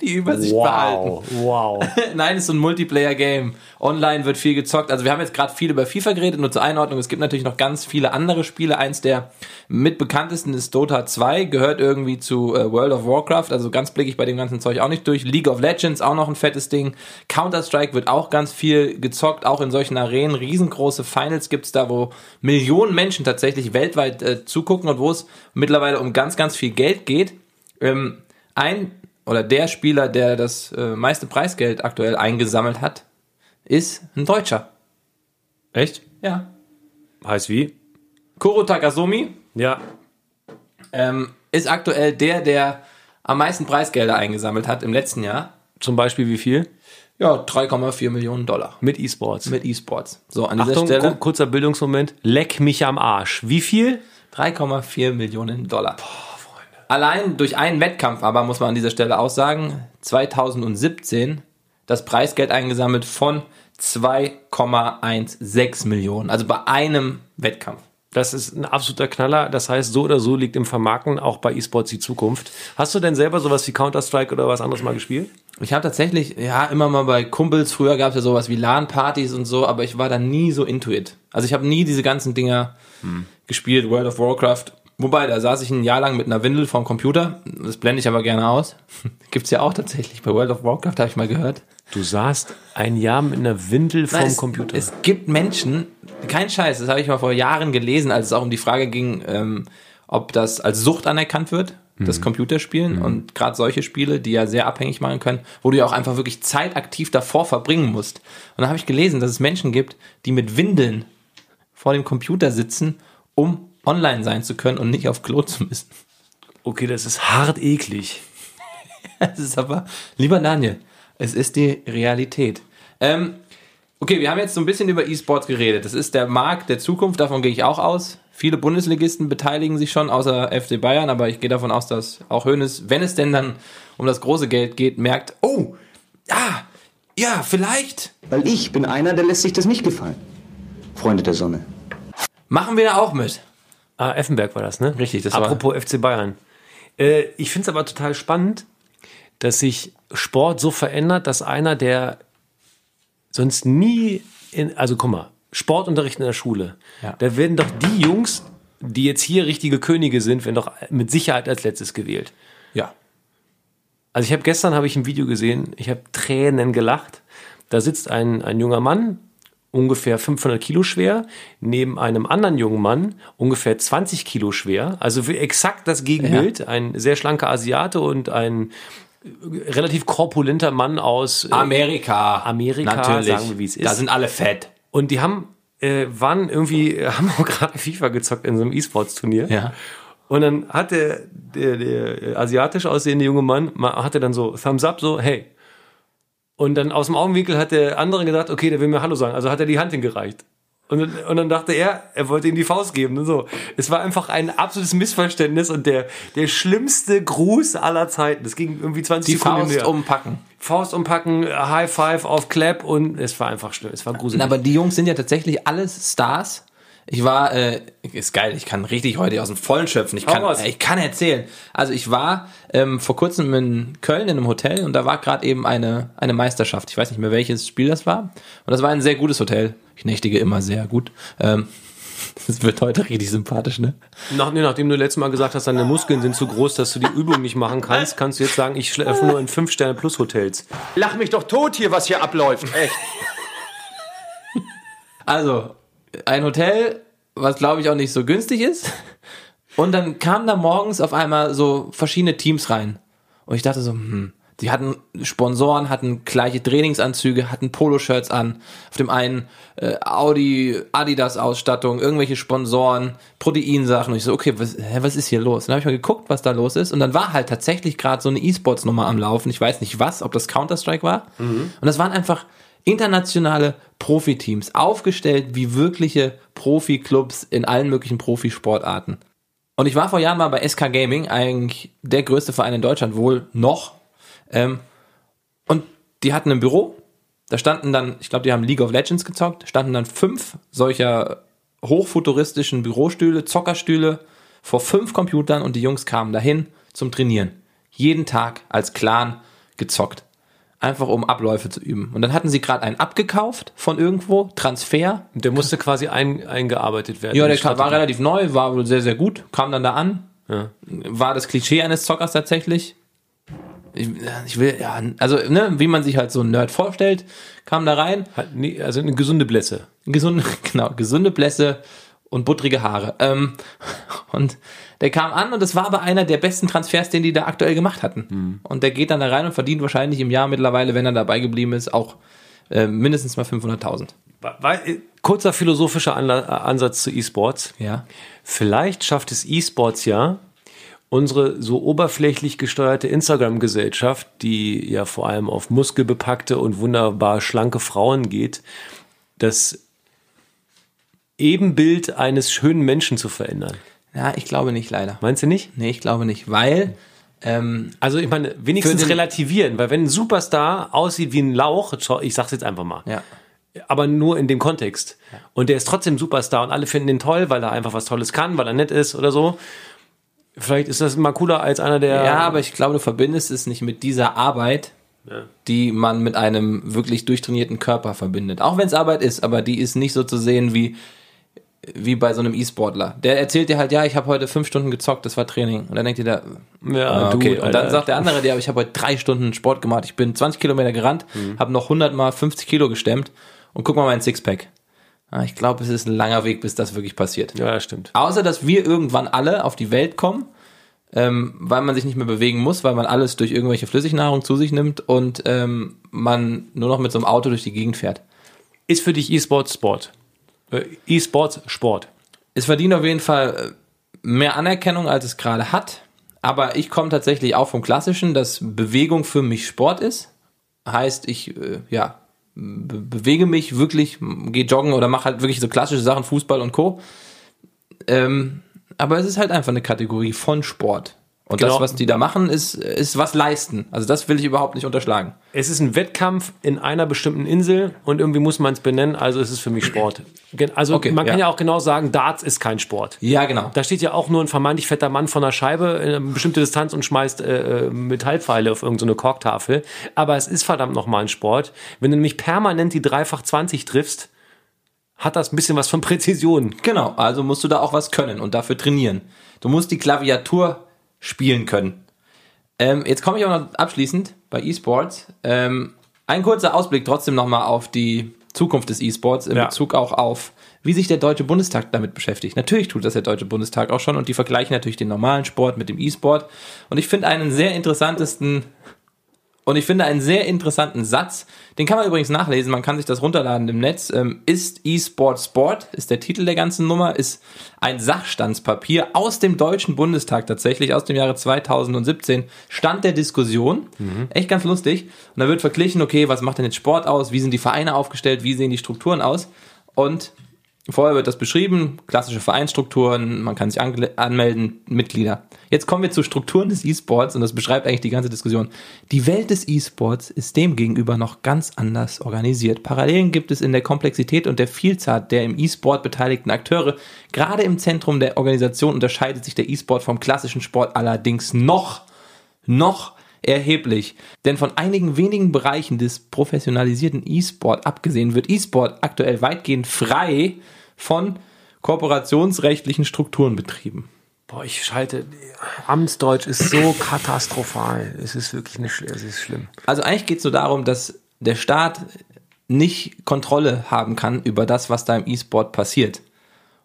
die Übersicht behalten. wow. *laughs* Nein, es ist so ein Multiplayer-Game. Online wird viel gezockt. Also wir haben jetzt gerade viel über FIFA geredet, nur zur Einordnung. Es gibt natürlich noch ganz viele andere Spiele. Eins der mit bekanntesten ist Dota 2, gehört irgendwie zu äh, World of Warcraft. Also ganz blicke ich bei dem ganzen Zeug auch nicht durch. League of Legends auch noch ein fettes Ding. Counter-Strike wird auch ganz viel gezockt, auch in solchen Arenen. Riesengroße Finals gibt's da, wo Millionen Menschen tatsächlich weltweit äh, zugucken und wo es mittlerweile um ganz, ganz viel Geld geht. Ähm, ein oder der Spieler, der das äh, meiste Preisgeld aktuell eingesammelt hat, ist ein Deutscher. Echt? Ja. Heißt wie? Kuro Takasumi Ja. ähm, ist aktuell der, der am meisten Preisgelder eingesammelt hat im letzten Jahr. Zum Beispiel wie viel? Ja, 3,4 Millionen Dollar Mit E-Sports. mit E-Sports. So, an dieser Achtung, Stelle ku- kurzer Bildungsmoment. Leck mich am Arsch. Wie viel? 3,4 Millionen Dollar. Allein durch einen Wettkampf aber, muss man an dieser Stelle auch sagen, 2017 das Preisgeld eingesammelt von 2,16 Millionen. Also bei einem Wettkampf. Das ist ein absoluter Knaller. Das heißt, so oder so liegt im Vermarkten auch bei E-Sports die Zukunft. Hast du denn selber sowas wie Counter-Strike oder was anderes mal gespielt? Ich habe tatsächlich, ja, immer mal bei Kumpels, früher gab es ja sowas wie LAN-Partys und so, aber ich war da nie so into it. Also ich habe nie diese ganzen Dinger gespielt, World of Warcraft. Wobei, da saß ich ein Jahr lang mit einer Windel vorm Computer. Das blende ich aber gerne aus. *laughs* Gibt's ja auch tatsächlich bei World of Warcraft, habe ich mal gehört. Du saßt ein Jahr mit einer Windel vorm Nein, es, Computer. Es gibt Menschen, kein Scheiß, das habe ich mal vor Jahren gelesen, als es auch um die Frage ging, ähm, ob das als Sucht anerkannt wird, das Computerspielen und gerade solche Spiele, die ja sehr abhängig machen können, wo du ja auch einfach wirklich Zeit aktiv davor verbringen musst. Und da habe ich gelesen, dass es Menschen gibt, die mit Windeln vor dem Computer sitzen, um online sein zu können und nicht auf Klo zu müssen. okay, das ist hart eklig. *laughs* Es ist aber, lieber Daniel, es ist die Realität. Ähm, okay, wir haben jetzt so ein bisschen über E-Sports geredet. Das ist der Markt der Zukunft, davon gehe ich auch aus. Viele Bundesligisten beteiligen sich schon, außer FC Bayern, aber ich gehe davon aus, dass auch Hoeneß, wenn es denn dann um das große Geld geht, merkt, oh, ja, ja, vielleicht Weil ich bin einer, der lässt sich das nicht gefallen. Freunde der Sonne. machen wir da auch mit. Ah, Effenberg war das, ne? Richtig, das war- Apropos FC Bayern. Äh, ich finde es aber total spannend, dass sich Sport so verändert, dass einer, der sonst nie in, also guck mal, Sportunterricht in der Schule, Ja. da werden doch die Jungs, die jetzt hier richtige Könige sind, werden doch mit Sicherheit als letztes gewählt. Ja. Also ich habe gestern habe ich ein Video gesehen, ich habe Tränen gelacht. Da sitzt ein, ein junger Mann, ungefähr 500 Kilo schwer, neben einem anderen jungen Mann, ungefähr 20 Kilo schwer. Also exakt das Gegenbild. Ein sehr schlanker Asiate und ein relativ korpulenter Mann aus äh, Amerika. Amerika, Natürlich. sagen wir, wie es ist. Da sind alle fett. Und die haben, äh, waren irgendwie, *laughs* haben auch gerade FIFA gezockt in so einem E-Sports-Turnier. Ja. Und dann hat der, der, der asiatisch aussehende junge Mann, ma- hatte dann so Thumbs up, so, hey. Und dann aus dem Augenwinkel hat der andere gedacht, okay, der will mir Hallo sagen. Also hat er die Hand hingereicht. Und, dann- und dann dachte er, er wollte ihm die Faust geben. Und so. Es war einfach ein absolutes Missverständnis und der, der schlimmste Gruß aller Zeiten. Das ging irgendwie 20 Die Sekunden Faust näher. umpacken. Faust umpacken, High Five auf Clap und es war einfach schlimm. Es war gruselig. Aber die Jungs sind ja tatsächlich alles Stars. Ich war, äh, ist geil, ich kann richtig heute aus dem Vollen schöpfen. Ich kann, raus. ich kann erzählen. Also ich war ähm, vor kurzem in Köln in einem Hotel und da war gerade eben eine, eine Meisterschaft. Ich weiß nicht mehr, welches Spiel das war. Und das war ein sehr gutes Hotel. Ich nächtige immer sehr gut. Ähm, *laughs* das wird heute richtig sympathisch, ne? Nach, nee, nachdem du letztes Mal gesagt hast, deine Muskeln sind zu groß, dass du die Übung nicht machen kannst, kannst du jetzt sagen, ich schläfe nur in 5-Sterne-Plus-Hotels. Lach mich doch tot hier, was hier abläuft. Echt. Also, ein Hotel, was glaube ich auch nicht so günstig ist. Und dann kamen da morgens auf einmal so verschiedene Teams rein. Und ich dachte so, hm, die hatten Sponsoren, hatten gleiche Trainingsanzüge, hatten Poloshirts an. Auf dem einen äh, Audi, Adidas-Ausstattung, irgendwelche Sponsoren, Proteinsachen. Und ich so, okay, was, hä, was ist hier los? Dann habe ich mal geguckt, was da los ist. Und dann war halt tatsächlich gerade so eine E-Sports-Nummer am Laufen. Ich weiß nicht was, ob das Counter-Strike war. Und das waren einfach internationale Profiteams, aufgestellt wie wirkliche Profi-Clubs in allen möglichen Profisportarten. Und ich war vor Jahren mal bei SK Gaming, eigentlich der größte Verein in Deutschland, wohl noch. Ähm, und die hatten ein Büro, da standen dann, ich glaube, die haben League of Legends gezockt, standen dann fünf solcher hochfuturistischen Bürostühle, Zockerstühle vor fünf Computern und die Jungs kamen dahin zum Trainieren. Jeden Tag als Clan gezockt. Einfach um Abläufe zu üben. Und dann hatten sie gerade einen abgekauft von irgendwo, Transfer, Der musste quasi ein, eingearbeitet werden. ja, der kam, war Strategie. relativ neu, war wohl sehr, sehr gut, kam dann da an. Ja. War das Klischee eines Zockers tatsächlich. Ich, ich will, ja, also, ne, wie man sich halt so einen Nerd vorstellt, kam da rein, Hat nie- Also eine gesunde Blässe. gesunde, *laughs* genau, gesunde Blässe und buttrige Haare. Ähm, *laughs* und der kam an und das war aber einer der besten Transfers, den die da aktuell gemacht hatten. Und der geht dann da rein und verdient wahrscheinlich im Jahr mittlerweile, wenn er dabei geblieben ist, auch äh, mindestens mal 500.000. Weil, äh, kurzer philosophischer Ansatz zu E-Sports. Ja. Vielleicht schafft es E-Sports ja, unsere so oberflächlich gesteuerte Instagram-Gesellschaft, die ja vor allem auf muskelbepackte und wunderbar schlanke Frauen geht, das Ebenbild eines schönen Menschen zu verändern. Ja, ich glaube nicht, leider. Meinst du nicht? Nee, ich glaube nicht, weil ähm, Also ich meine, wenigstens relativieren, weil wenn ein Superstar aussieht wie ein Lauch, ich sag's jetzt einfach mal, ja. aber nur in dem Kontext. Und der ist trotzdem Superstar und alle finden ihn toll, weil er einfach was Tolles kann, weil er nett ist oder so. Vielleicht ist das mal cooler als einer, der. Ja, aber ich glaube, du verbindest es nicht mit dieser Arbeit, die man mit einem wirklich durchtrainierten Körper verbindet. Auch wenn es Arbeit ist, aber die ist nicht so zu sehen wie, wie bei so einem E-Sportler. Der erzählt dir halt, ja, ich habe heute fünf Stunden gezockt, das war Training. Und dann denkt ihr da, Ja, du, okay. Und dann sagt der andere, ja, ich habe heute drei Stunden Sport gemacht, ich bin 20 Kilometer gerannt, habe noch 100 mal 50 Kilo gestemmt und guck mal mein Sixpack. Ah, ich glaube, es ist ein langer Weg, bis das wirklich passiert. Ja, das stimmt. Außer, dass wir irgendwann alle auf die Welt kommen, ähm, weil man sich nicht mehr bewegen muss, weil man alles durch irgendwelche Flüssignahrung zu sich nimmt und ähm, man nur noch mit so einem Auto durch die Gegend fährt. Ist für dich E-Sports Sport? Äh, E-Sports Sport. Es verdient auf jeden Fall äh, mehr Anerkennung, als es gerade hat. Aber ich komme tatsächlich auch vom Klassischen, dass Bewegung für mich Sport ist. Heißt, ich äh, ja, be bewege mich wirklich, gehe joggen oder mache halt wirklich so klassische Sachen, Fußball und Co. Ähm, aber es ist halt einfach eine Kategorie von Sport. Und Genau. das, was die da machen, ist, ist was leisten. Also das will ich überhaupt nicht unterschlagen. Es ist ein Wettkampf in einer bestimmten Insel und irgendwie muss man es benennen, also ist es für mich Sport. Also Okay, man kann ja. ja auch genau sagen, Darts ist kein Sport. Ja, genau. Da steht ja auch nur ein vermeintlich fetter Mann von der Scheibe in eine bestimmte Distanz und schmeißt äh, äh, Metallpfeile auf irgendeine Korktafel. Aber es ist verdammt nochmal ein Sport. Wenn du nämlich permanent die dreifach 20 triffst, hat das ein bisschen was von Präzision. Genau, also musst du da auch was können und dafür trainieren. Du musst die Klaviatur spielen können. Ähm, jetzt komme ich aber noch abschließend bei E-Sports. Ähm, ein kurzer Ausblick trotzdem nochmal auf die Zukunft des E-Sports in Ja. Bezug auch auf, wie sich der Deutsche Bundestag damit beschäftigt. Natürlich tut das der Deutsche Bundestag auch schon und die vergleichen natürlich den normalen Sport mit dem E-Sport. Und ich finde einen sehr interessantesten und ich finde einen sehr interessanten Satz, den kann man übrigens nachlesen, man kann sich das runterladen im Netz. Ähm, ist E-Sport Sport, ist der Titel der ganzen Nummer, ist ein Sachstandspapier aus dem Deutschen Bundestag tatsächlich, aus dem Jahre 2017, Stand der Diskussion. Echt ganz lustig. Und da wird verglichen, okay, was macht denn jetzt Sport aus, wie sind die Vereine aufgestellt, wie sehen die Strukturen aus. Und Vorher wird das beschrieben, klassische Vereinsstrukturen, man kann sich anmelden, Mitglieder. Jetzt kommen wir zu Strukturen des E-Sports und das beschreibt eigentlich die ganze Diskussion. Die Welt des E-Sports ist demgegenüber noch ganz anders organisiert. Parallelen gibt es in der Komplexität und der Vielzahl der im E-Sport beteiligten Akteure. Gerade im Zentrum der Organisation unterscheidet sich der E-Sport vom klassischen Sport allerdings noch, noch erheblich. Denn von einigen wenigen Bereichen des professionalisierten E-Sport abgesehen wird E-Sport aktuell weitgehend frei von kooperationsrechtlichen Strukturen betrieben. Boah, ich schalte. Amtsdeutsch ist so katastrophal. Es ist wirklich nicht schlimm. Es ist schlimm. Also eigentlich geht es so darum, dass der Staat nicht Kontrolle haben kann über das, was da im E-Sport passiert.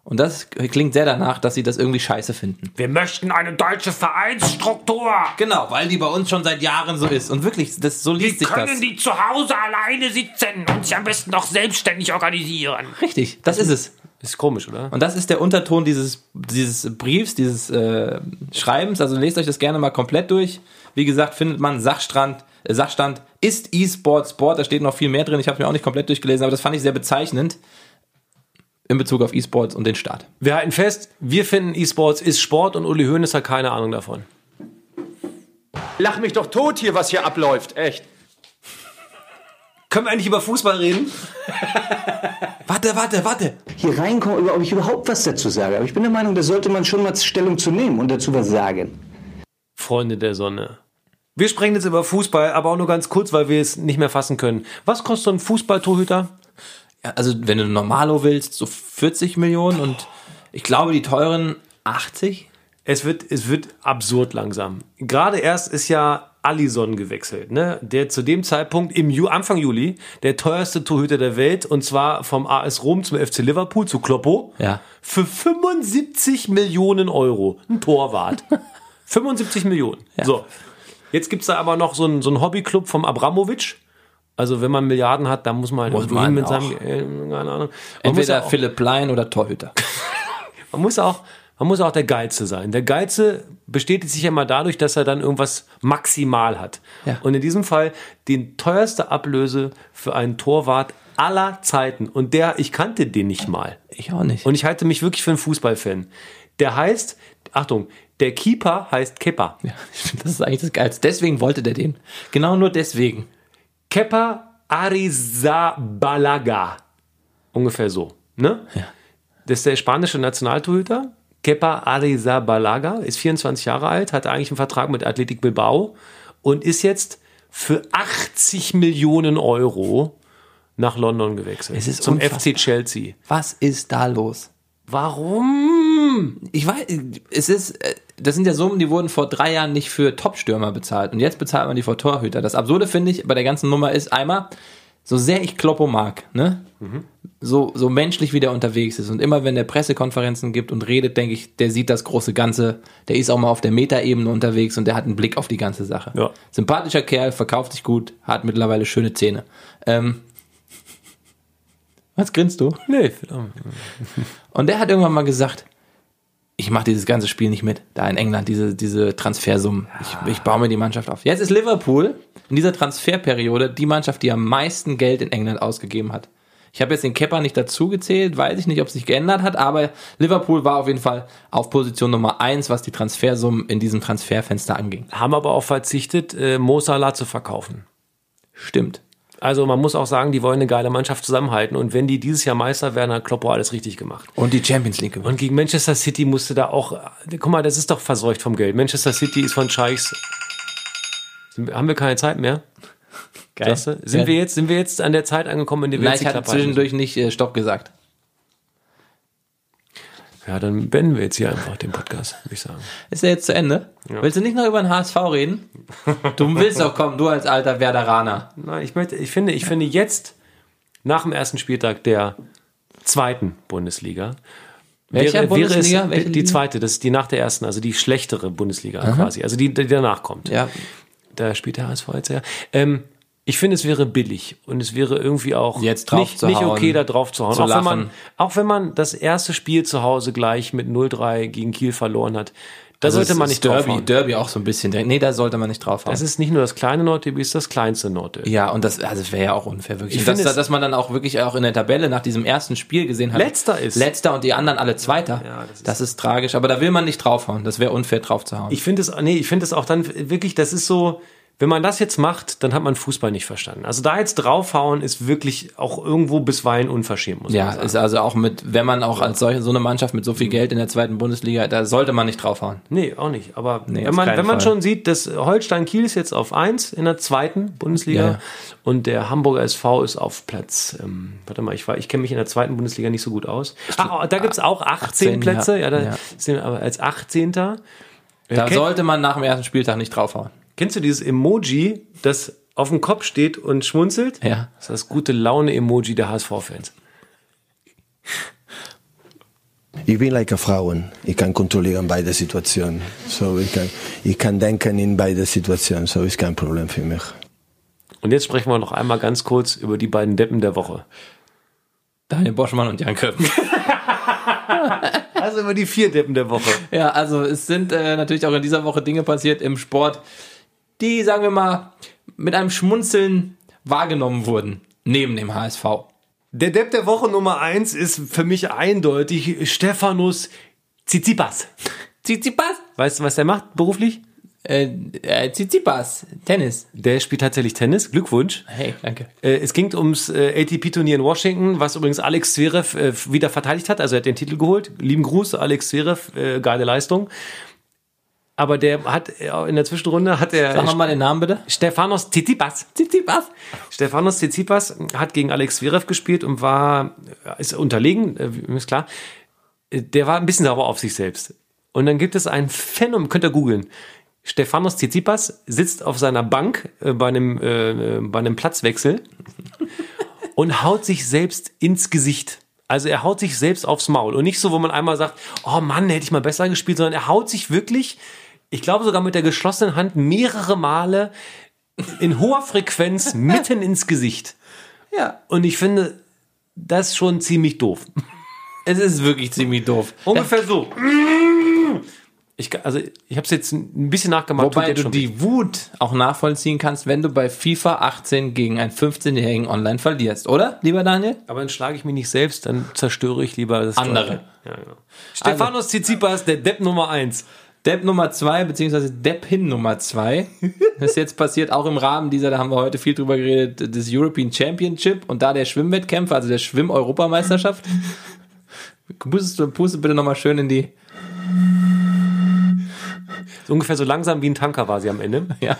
Und das klingt sehr danach, dass sie das irgendwie scheiße finden. Wir möchten eine deutsche Vereinsstruktur. Genau, weil die bei uns schon seit Jahren so ist. Und wirklich, das, so liest sich das. die zu Hause alleine sitzen und sich am besten noch selbstständig organisieren. Richtig, das ist es. Ist komisch, oder? Und das ist der Unterton dieses, dieses Briefs, dieses äh, Schreibens. Also lest euch das gerne mal komplett durch. Wie gesagt, findet man Sachstrand, äh, Sachstand ist E-Sport Sport. Da steht noch viel mehr drin. Ich habe mir auch nicht komplett durchgelesen, aber das fand ich sehr bezeichnend in Bezug auf E-Sports und den Staat. Wir halten fest, wir finden E-Sports ist Sport und Uli Hoeneß hat keine Ahnung davon. Lach mich doch tot hier, was hier abläuft. Echt. Können wir eigentlich über Fußball reden? *laughs* Warte, warte, warte. Hier reinkommen, ob ich überhaupt was dazu sage. Aber ich bin der Meinung, da sollte man schon mal Stellung zu nehmen und dazu was sagen. Freunde der Sonne. Wir sprechen jetzt über Fußball, aber auch nur ganz kurz, weil wir es nicht mehr fassen können. Was kostet so ein Fußballtorhüter? Ja, also wenn du Normalo willst, so 40 Millionen und ich glaube die teuren 80. Es wird, es wird absurd langsam. Gerade erst ist ja Allison gewechselt, ne? Der zu dem Zeitpunkt im Ju Anfang Juli der teuerste Torhüter der Welt und zwar vom AS Rom zum FC Liverpool zu Kloppo Ja. für 75 Millionen Euro. Ein Torwart. *laughs* 75 Millionen. So. Jetzt gibt's da aber noch so einen, so einen Hobbyclub vom Abramovic. Also wenn man Milliarden hat, dann muss man halt Muss man mit seinem, äh, keine Ahnung. Man Entweder ja auch- Philipp Plein oder Torhüter. *laughs* man muss auch, man muss auch der Geize sein. Der Geize bestätigt sich ja immer dadurch, dass er dann irgendwas maximal hat. Ja. Und in diesem Fall die teuerste Ablöse für einen Torwart aller Zeiten. Und der, ich kannte den nicht mal. Ich auch nicht. Und ich halte mich wirklich für einen Fußballfan. Der heißt, Achtung, der Keeper heißt Kepa. ja, *laughs* das ist eigentlich das Geilste. Deswegen wollte der den. Genau nur deswegen. Kepa Arrizabalaga. Ungefähr so. Ne? Ja. Das ist der spanische Nationaltorhüter. Kepa Arrizabalaga ist 24 Jahre alt, hat eigentlich einen Vertrag mit Athletic Bilbao und ist jetzt für 80 Millionen Euro nach London gewechselt. Es ist zum unfassbar. FC Chelsea. Was ist da los? Warum? Ich weiß, es ist, äh, das sind ja Summen, die wurden vor drei Jahren nicht für Top-Stürmer bezahlt und jetzt bezahlt man die für Torhüter. Das Absurde finde ich bei der ganzen Nummer ist einmal, so sehr ich Kloppo mag, ne? So, so menschlich wie der unterwegs ist und immer wenn der Pressekonferenzen gibt und redet, denke ich, der sieht das große Ganze, der ist auch mal auf der Metaebene unterwegs und der hat einen Blick auf die ganze Sache. Ja. Sympathischer Kerl, verkauft sich gut, hat mittlerweile schöne Zähne. Ähm, *laughs* was grinst du? Nee, Und der hat irgendwann mal gesagt, ich mache dieses ganze Spiel nicht mit, da in England, diese, diese Transfersummen. Ich, ich baue mir die Mannschaft auf. Jetzt ist Liverpool in dieser Transferperiode die Mannschaft, die am meisten Geld in England ausgegeben hat. Ich habe jetzt den Kepper nicht dazu gezählt, weiß ich nicht, ob es sich geändert hat, aber Liverpool war auf jeden Fall auf Position Nummer eins, was die Transfersummen in diesem Transferfenster anging. Haben aber auch verzichtet, äh, Mo Salah zu verkaufen. Stimmt. Also man muss auch sagen, die wollen eine geile Mannschaft zusammenhalten. Und wenn die dieses Jahr Meister werden, hat Kloppo alles richtig gemacht. Und die Champions League gewonnen. Und gegen Manchester City musste da auch, guck mal, das ist doch verseucht vom Geld. Manchester City ist von Scheichs. Haben wir keine Zeit mehr? Geil. Sind, Ja. wir jetzt, sind wir jetzt an der Zeit angekommen, in der wir Nein, jetzt ich hatte zwischendurch nicht äh, Stopp gesagt. Ja, dann beenden wir jetzt hier einfach den Podcast, würde ich sagen. Ist er jetzt zu Ende? Willst du nicht noch über den HSV reden? *laughs* Du willst doch kommen, du als alter Werderaner. Nein, ich möchte, ich finde, ich finde jetzt, nach dem ersten Spieltag der zweiten Bundesliga, Welcher Bundesliga? es Welche die Liga? zweite, das ist die nach der ersten, also die schlechtere Bundesliga quasi, also die, die danach kommt. Ja. Da spielt der HSV jetzt ja. Ähm, ich finde, es wäre billig und es wäre irgendwie auch Jetzt drauf nicht, zu nicht hauen, okay, da drauf zu hauen. zu auch, wenn man, auch wenn man das erste Spiel zu Hause gleich mit 0-3 gegen Kiel verloren hat, da Also sollte man ist nicht Derby, draufhauen. Derby auch so ein bisschen. Nee, da sollte man nicht draufhauen. Das ist nicht nur das kleine Nordderby, es ist das kleinste Nordderby. ja, und das, also das wäre ja auch unfair, wirklich. Ich dass, finde es- dass man dann auch wirklich auch in der Tabelle nach diesem ersten Spiel gesehen hat. Letzter ist. Letzter und die anderen alle Zweiter. Ja, das, ist, tragisch. Aber da will man nicht draufhauen. Das wäre unfair draufzuhauen. Ich finde es, nee, ich finde es auch dann wirklich, das ist so, wenn man das jetzt macht, dann hat man Fußball nicht verstanden. Also da jetzt draufhauen ist wirklich auch irgendwo bisweilen unverschämt, muss ja, man sagen. ist also auch mit, wenn man auch als solche, so eine Mannschaft mit so viel Geld in der zweiten Bundesliga, da sollte man nicht draufhauen. Nee, auch nicht. Aber Nee, wenn man, wenn man schon sieht, dass Holstein Kiel ist jetzt auf 1 in der zweiten Bundesliga Ja, ja. und der Hamburger SV ist auf Platz, ähm, warte mal, ich, war- ich kenne mich in der zweiten Bundesliga nicht so gut aus. Ach, da gibt's auch 18, 18, Plätze, ja, ja. da Ja. sind wir aber als 18. Da sollte man nach dem ersten Spieltag nicht draufhauen. Kennst du dieses Emoji, das auf dem Kopf steht und schmunzelt? Ja. Das ist das gute Laune-Emoji der HSV-Fans. Ich bin like a Frauen. Ich kann kontrollieren beide Situationen. So, ich, kann, ich kann denken in beide Situationen. So ist kein Problem für mich. Und jetzt sprechen wir noch einmal ganz kurz über die beiden Deppen der Woche. Daniel Boschmann und Jan Köppen. *laughs* Also über die vier Deppen der Woche. Ja, also es sind äh, natürlich auch in dieser Woche Dinge passiert im Sport, die, sagen wir mal, mit einem Schmunzeln wahrgenommen wurden, neben dem HSV. Der Depp der Woche Nummer eins ist für mich eindeutig Stephanus Tsitsipas. Tsitsipas? Weißt du, was der macht beruflich? Äh, äh, Tsitsipas, Tennis. Der spielt tatsächlich Tennis. Glückwunsch. Hey, danke. Äh, Es ging ums äh, ATP-Turnier in Washington, was übrigens Alex Zverev äh, wieder verteidigt hat. Also er hat den Titel geholt. Lieben Gruß, Alex Zverev, äh, geile Leistung. Aber der hat äh, in der Zwischenrunde hat er Sag nochmal den Namen bitte. Stefanos Tsitsipas. Tsitsipas. Stefanos Tsitsipas hat gegen Alex Zverev gespielt und war ist unterlegen, äh, ist klar. Der war ein bisschen sauer auf sich selbst. Und dann gibt es ein Phänomen, könnt ihr googeln. Stefanos Tsitsipas sitzt auf seiner Bank äh, bei einem äh, bei einem Platzwechsel *laughs* und haut sich selbst ins Gesicht. Also er haut sich selbst aufs Maul und nicht so, wo man einmal sagt, oh Mann, hätte ich mal besser gespielt, sondern er haut sich wirklich, ich glaube sogar mit der geschlossenen Hand mehrere Male in hoher Frequenz *laughs* mitten ins Gesicht. Ja. Und ich finde das schon ziemlich doof. Es ist wirklich ziemlich doof. Ungefähr so. Ich, also ich habe es jetzt ein bisschen nachgemacht. Wobei du die Wut auch nachvollziehen kannst, wenn du bei FIFA 18 gegen einen 15-Jährigen online verlierst, oder, lieber Daniel? Aber dann schlage ich mich nicht selbst, dann zerstöre ich lieber das Andere. Ja, genau. Stefanos Tsitsipas, der Depp Nummer eins. Depp Nummer zwei beziehungsweise Depp-Hin Nummer zwei *laughs* Das ist jetzt passiert auch im Rahmen dieser, da haben wir heute viel drüber geredet, des European Championship und da der Schwimmwettkämpfe, also der Schwimm-Europameisterschaft. *laughs* Pustest du, puste bitte nochmal schön in die, So ungefähr so langsam wie ein Tanker war sie am Ende. *laughs* ja.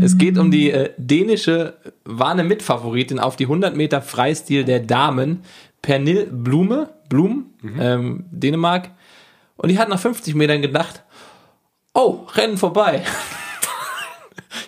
Es geht um die äh, dänische, war eine Mitfavoritin auf die 100 Meter Freistil der Damen, Pernille Blume, Blum, ähm, Dänemark. Und die hat nach 50 Metern gedacht, oh, Rennen vorbei.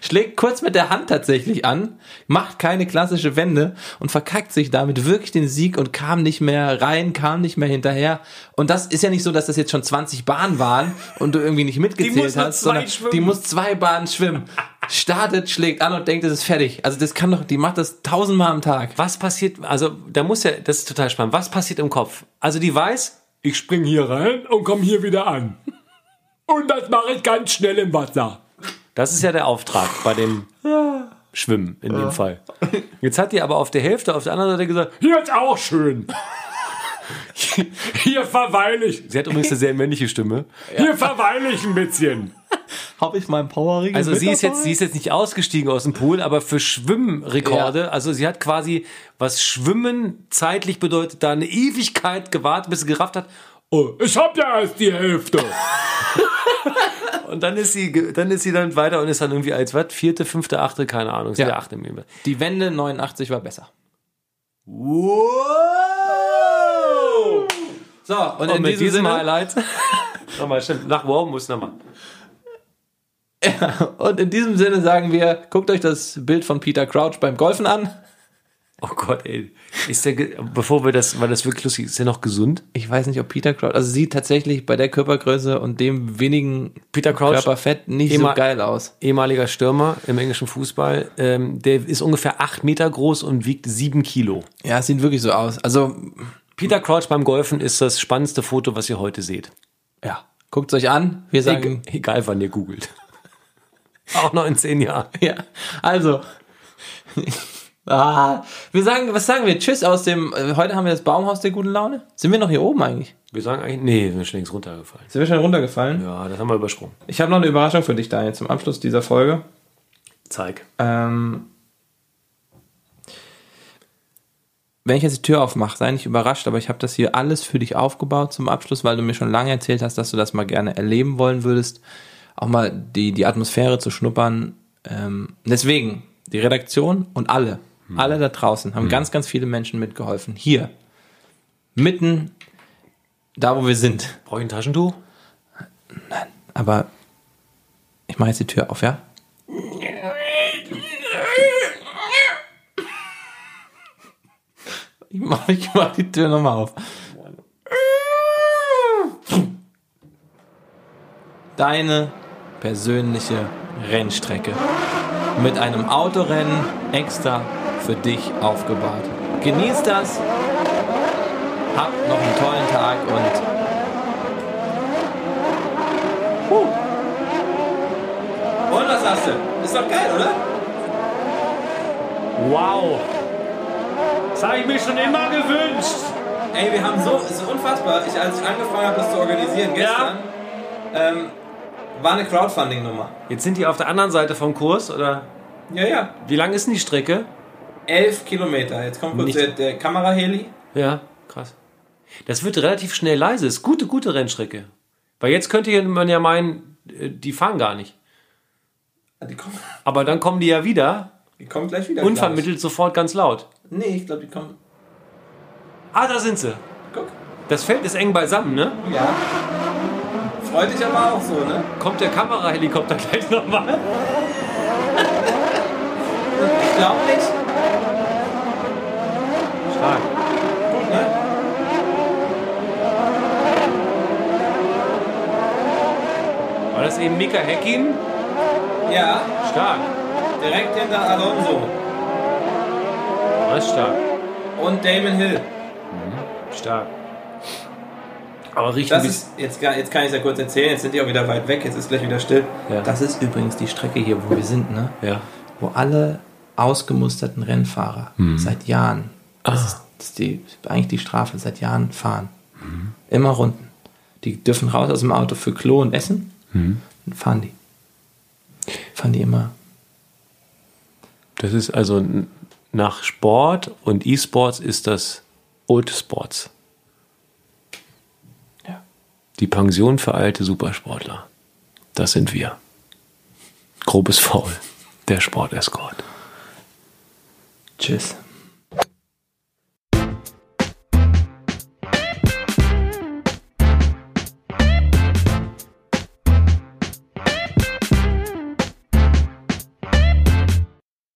Schlägt kurz mit der Hand tatsächlich an, macht keine klassische Wende und verkackt sich damit wirklich den Sieg und kam nicht mehr rein, kam nicht mehr hinterher. Und das ist ja nicht so, dass das jetzt schon 20 Bahnen waren und du irgendwie nicht mitgezählt hast, sondern schwimmen. die muss zwei Bahnen schwimmen. Startet, schlägt an und denkt, es ist fertig. Also das kann doch, die macht das tausendmal am Tag. Was passiert, also da muss ja, das ist total spannend, was passiert im Kopf? Also die weiß, ich spring hier rein und komme hier wieder an. Und das mache ich ganz schnell im Wasser. Das ist ja der Auftrag bei dem Schwimmen in dem Fall. Jetzt hat die aber auf der Hälfte auf der anderen Seite gesagt, hier ist auch schön. Hier verweile ich. Sie hat übrigens eine sehr männliche Stimme. Hier verweile ich ein bisschen. Habe ich meinen Powerring Also sie ist jetzt, sie ist jetzt nicht ausgestiegen aus dem Pool, aber für Schwimmrekorde, also sie hat quasi, was Schwimmen zeitlich bedeutet, da eine Ewigkeit gewartet, bis sie gerafft hat, oh, ich hab ja erst die Hälfte. *laughs* *laughs* und dann ist sie, dann ist sie dann weiter und ist dann irgendwie als was, vierte, fünfte, achte, keine Ahnung, Ja. achte Meme. Die Wende 89 war besser. Wow! So, und, Und in mit diesem, diesem Sinne, Highlight, *laughs* nochmal, stimmt, nach Wow muss nochmal. und in diesem Sinne sagen wir, guckt euch das Bild von Peter Crouch beim Golfen an. Oh Gott, ey. Ist der, bevor wir das, weil das wirklich lustig ist, ist der noch gesund? Ich weiß nicht, ob Peter Crouch, also sieht tatsächlich bei der Körpergröße und dem wenigen Peter Crouch, Körperfett nicht so geil aus. ehemaliger Stürmer im englischen Fußball, ähm, der ist ungefähr acht Meter groß und wiegt sieben Kilo. Ja, es sieht wirklich so aus. Also, Peter Crouch beim Golfen ist das spannendste Foto, was ihr heute seht. ja, guckt euch an. Wir sagen, Eg egal, wann ihr googelt. *laughs* Auch noch in zehn Jahren. ja, also, ah, wir sagen, was sagen wir? Tschüss aus dem, äh, heute haben wir das Baumhaus der guten Laune. Sind wir noch hier oben eigentlich? Wir sagen eigentlich, nee, wir sind schon längst runtergefallen. Sind wir schon runtergefallen? Ja, das haben wir übersprungen. Ich habe noch eine Überraschung für dich, Daniel, zum Abschluss dieser Folge. Zeig. Ähm, wenn ich jetzt die Tür aufmache, sei nicht überrascht, aber ich habe das hier alles für dich aufgebaut zum Abschluss, weil du mir schon lange erzählt hast, dass du das mal gerne erleben wollen würdest, auch mal die, die Atmosphäre zu schnuppern. Ähm, deswegen, die Redaktion und alle, alle da draußen haben ganz, ganz viele Menschen mitgeholfen. Hier, mitten da, wo wir sind. Brauche ich ein Taschentuch? Aber ich mache jetzt die Tür auf, ja? Ich mach, ich mach die Tür nochmal auf. Deine persönliche Rennstrecke. Mit einem Autorennen extra für dich aufgebaut. Genieß das. Habt noch einen tollen Tag und Und was sagst du? Ist doch geil, oder? Wow. Das habe ich mir schon immer gewünscht. Ey, wir haben so, es ist unfassbar. Ich, als ich angefangen habe, das zu organisieren gestern, ähm, war eine Crowdfunding-Nummer. Jetzt sind die auf der anderen Seite vom Kurs, oder? Ja, ja. Wie lang ist denn die Strecke? Elf Kilometer. Jetzt kommt kurz der, der Kameraheli. Ja, krass. Das wird relativ schnell leise. Ist gute, gute Rennstrecke. Weil jetzt könnte man ja meinen, äh, die fahren gar nicht. Die kommen, Aber dann kommen die ja wieder, die kommen gleich wieder. unvermittelt sofort ganz laut. gleich. Nee, ich glaube, die kommen. Ah, da sind sie. Guck. Das Feld ist eng beisammen, ne? Ja. Freut dich aber auch so, ne? Kommt der Kamerahelikopter *laughs* gleich nochmal? Ich glaube nicht. Stark. Gut, ne? War das eben Mika Häkkinen? Ja, Stark. direkt hinter Alonso. Das ist stark. Und Damon Hill. Stark. Aber Das ist, jetzt, jetzt kann ich es ja kurz erzählen, jetzt sind die auch wieder weit weg, jetzt ist gleich wieder still. Ja. Das ist übrigens die Strecke hier, wo wir sind, ne? Ja. Wo alle ausgemusterten Rennfahrer seit Jahren, das, ist, das ist die, eigentlich die Strafe, seit Jahren fahren. Immer Runden. Die dürfen raus aus dem Auto für Klo und Essen, dann fahren die. Fahren die immer. Das ist also nach Sport und E-Sports ist das Old Sports. Ja. Die Pension für alte Supersportler. Das sind wir. Grobes Foul. Der Sportescort. Tschüss.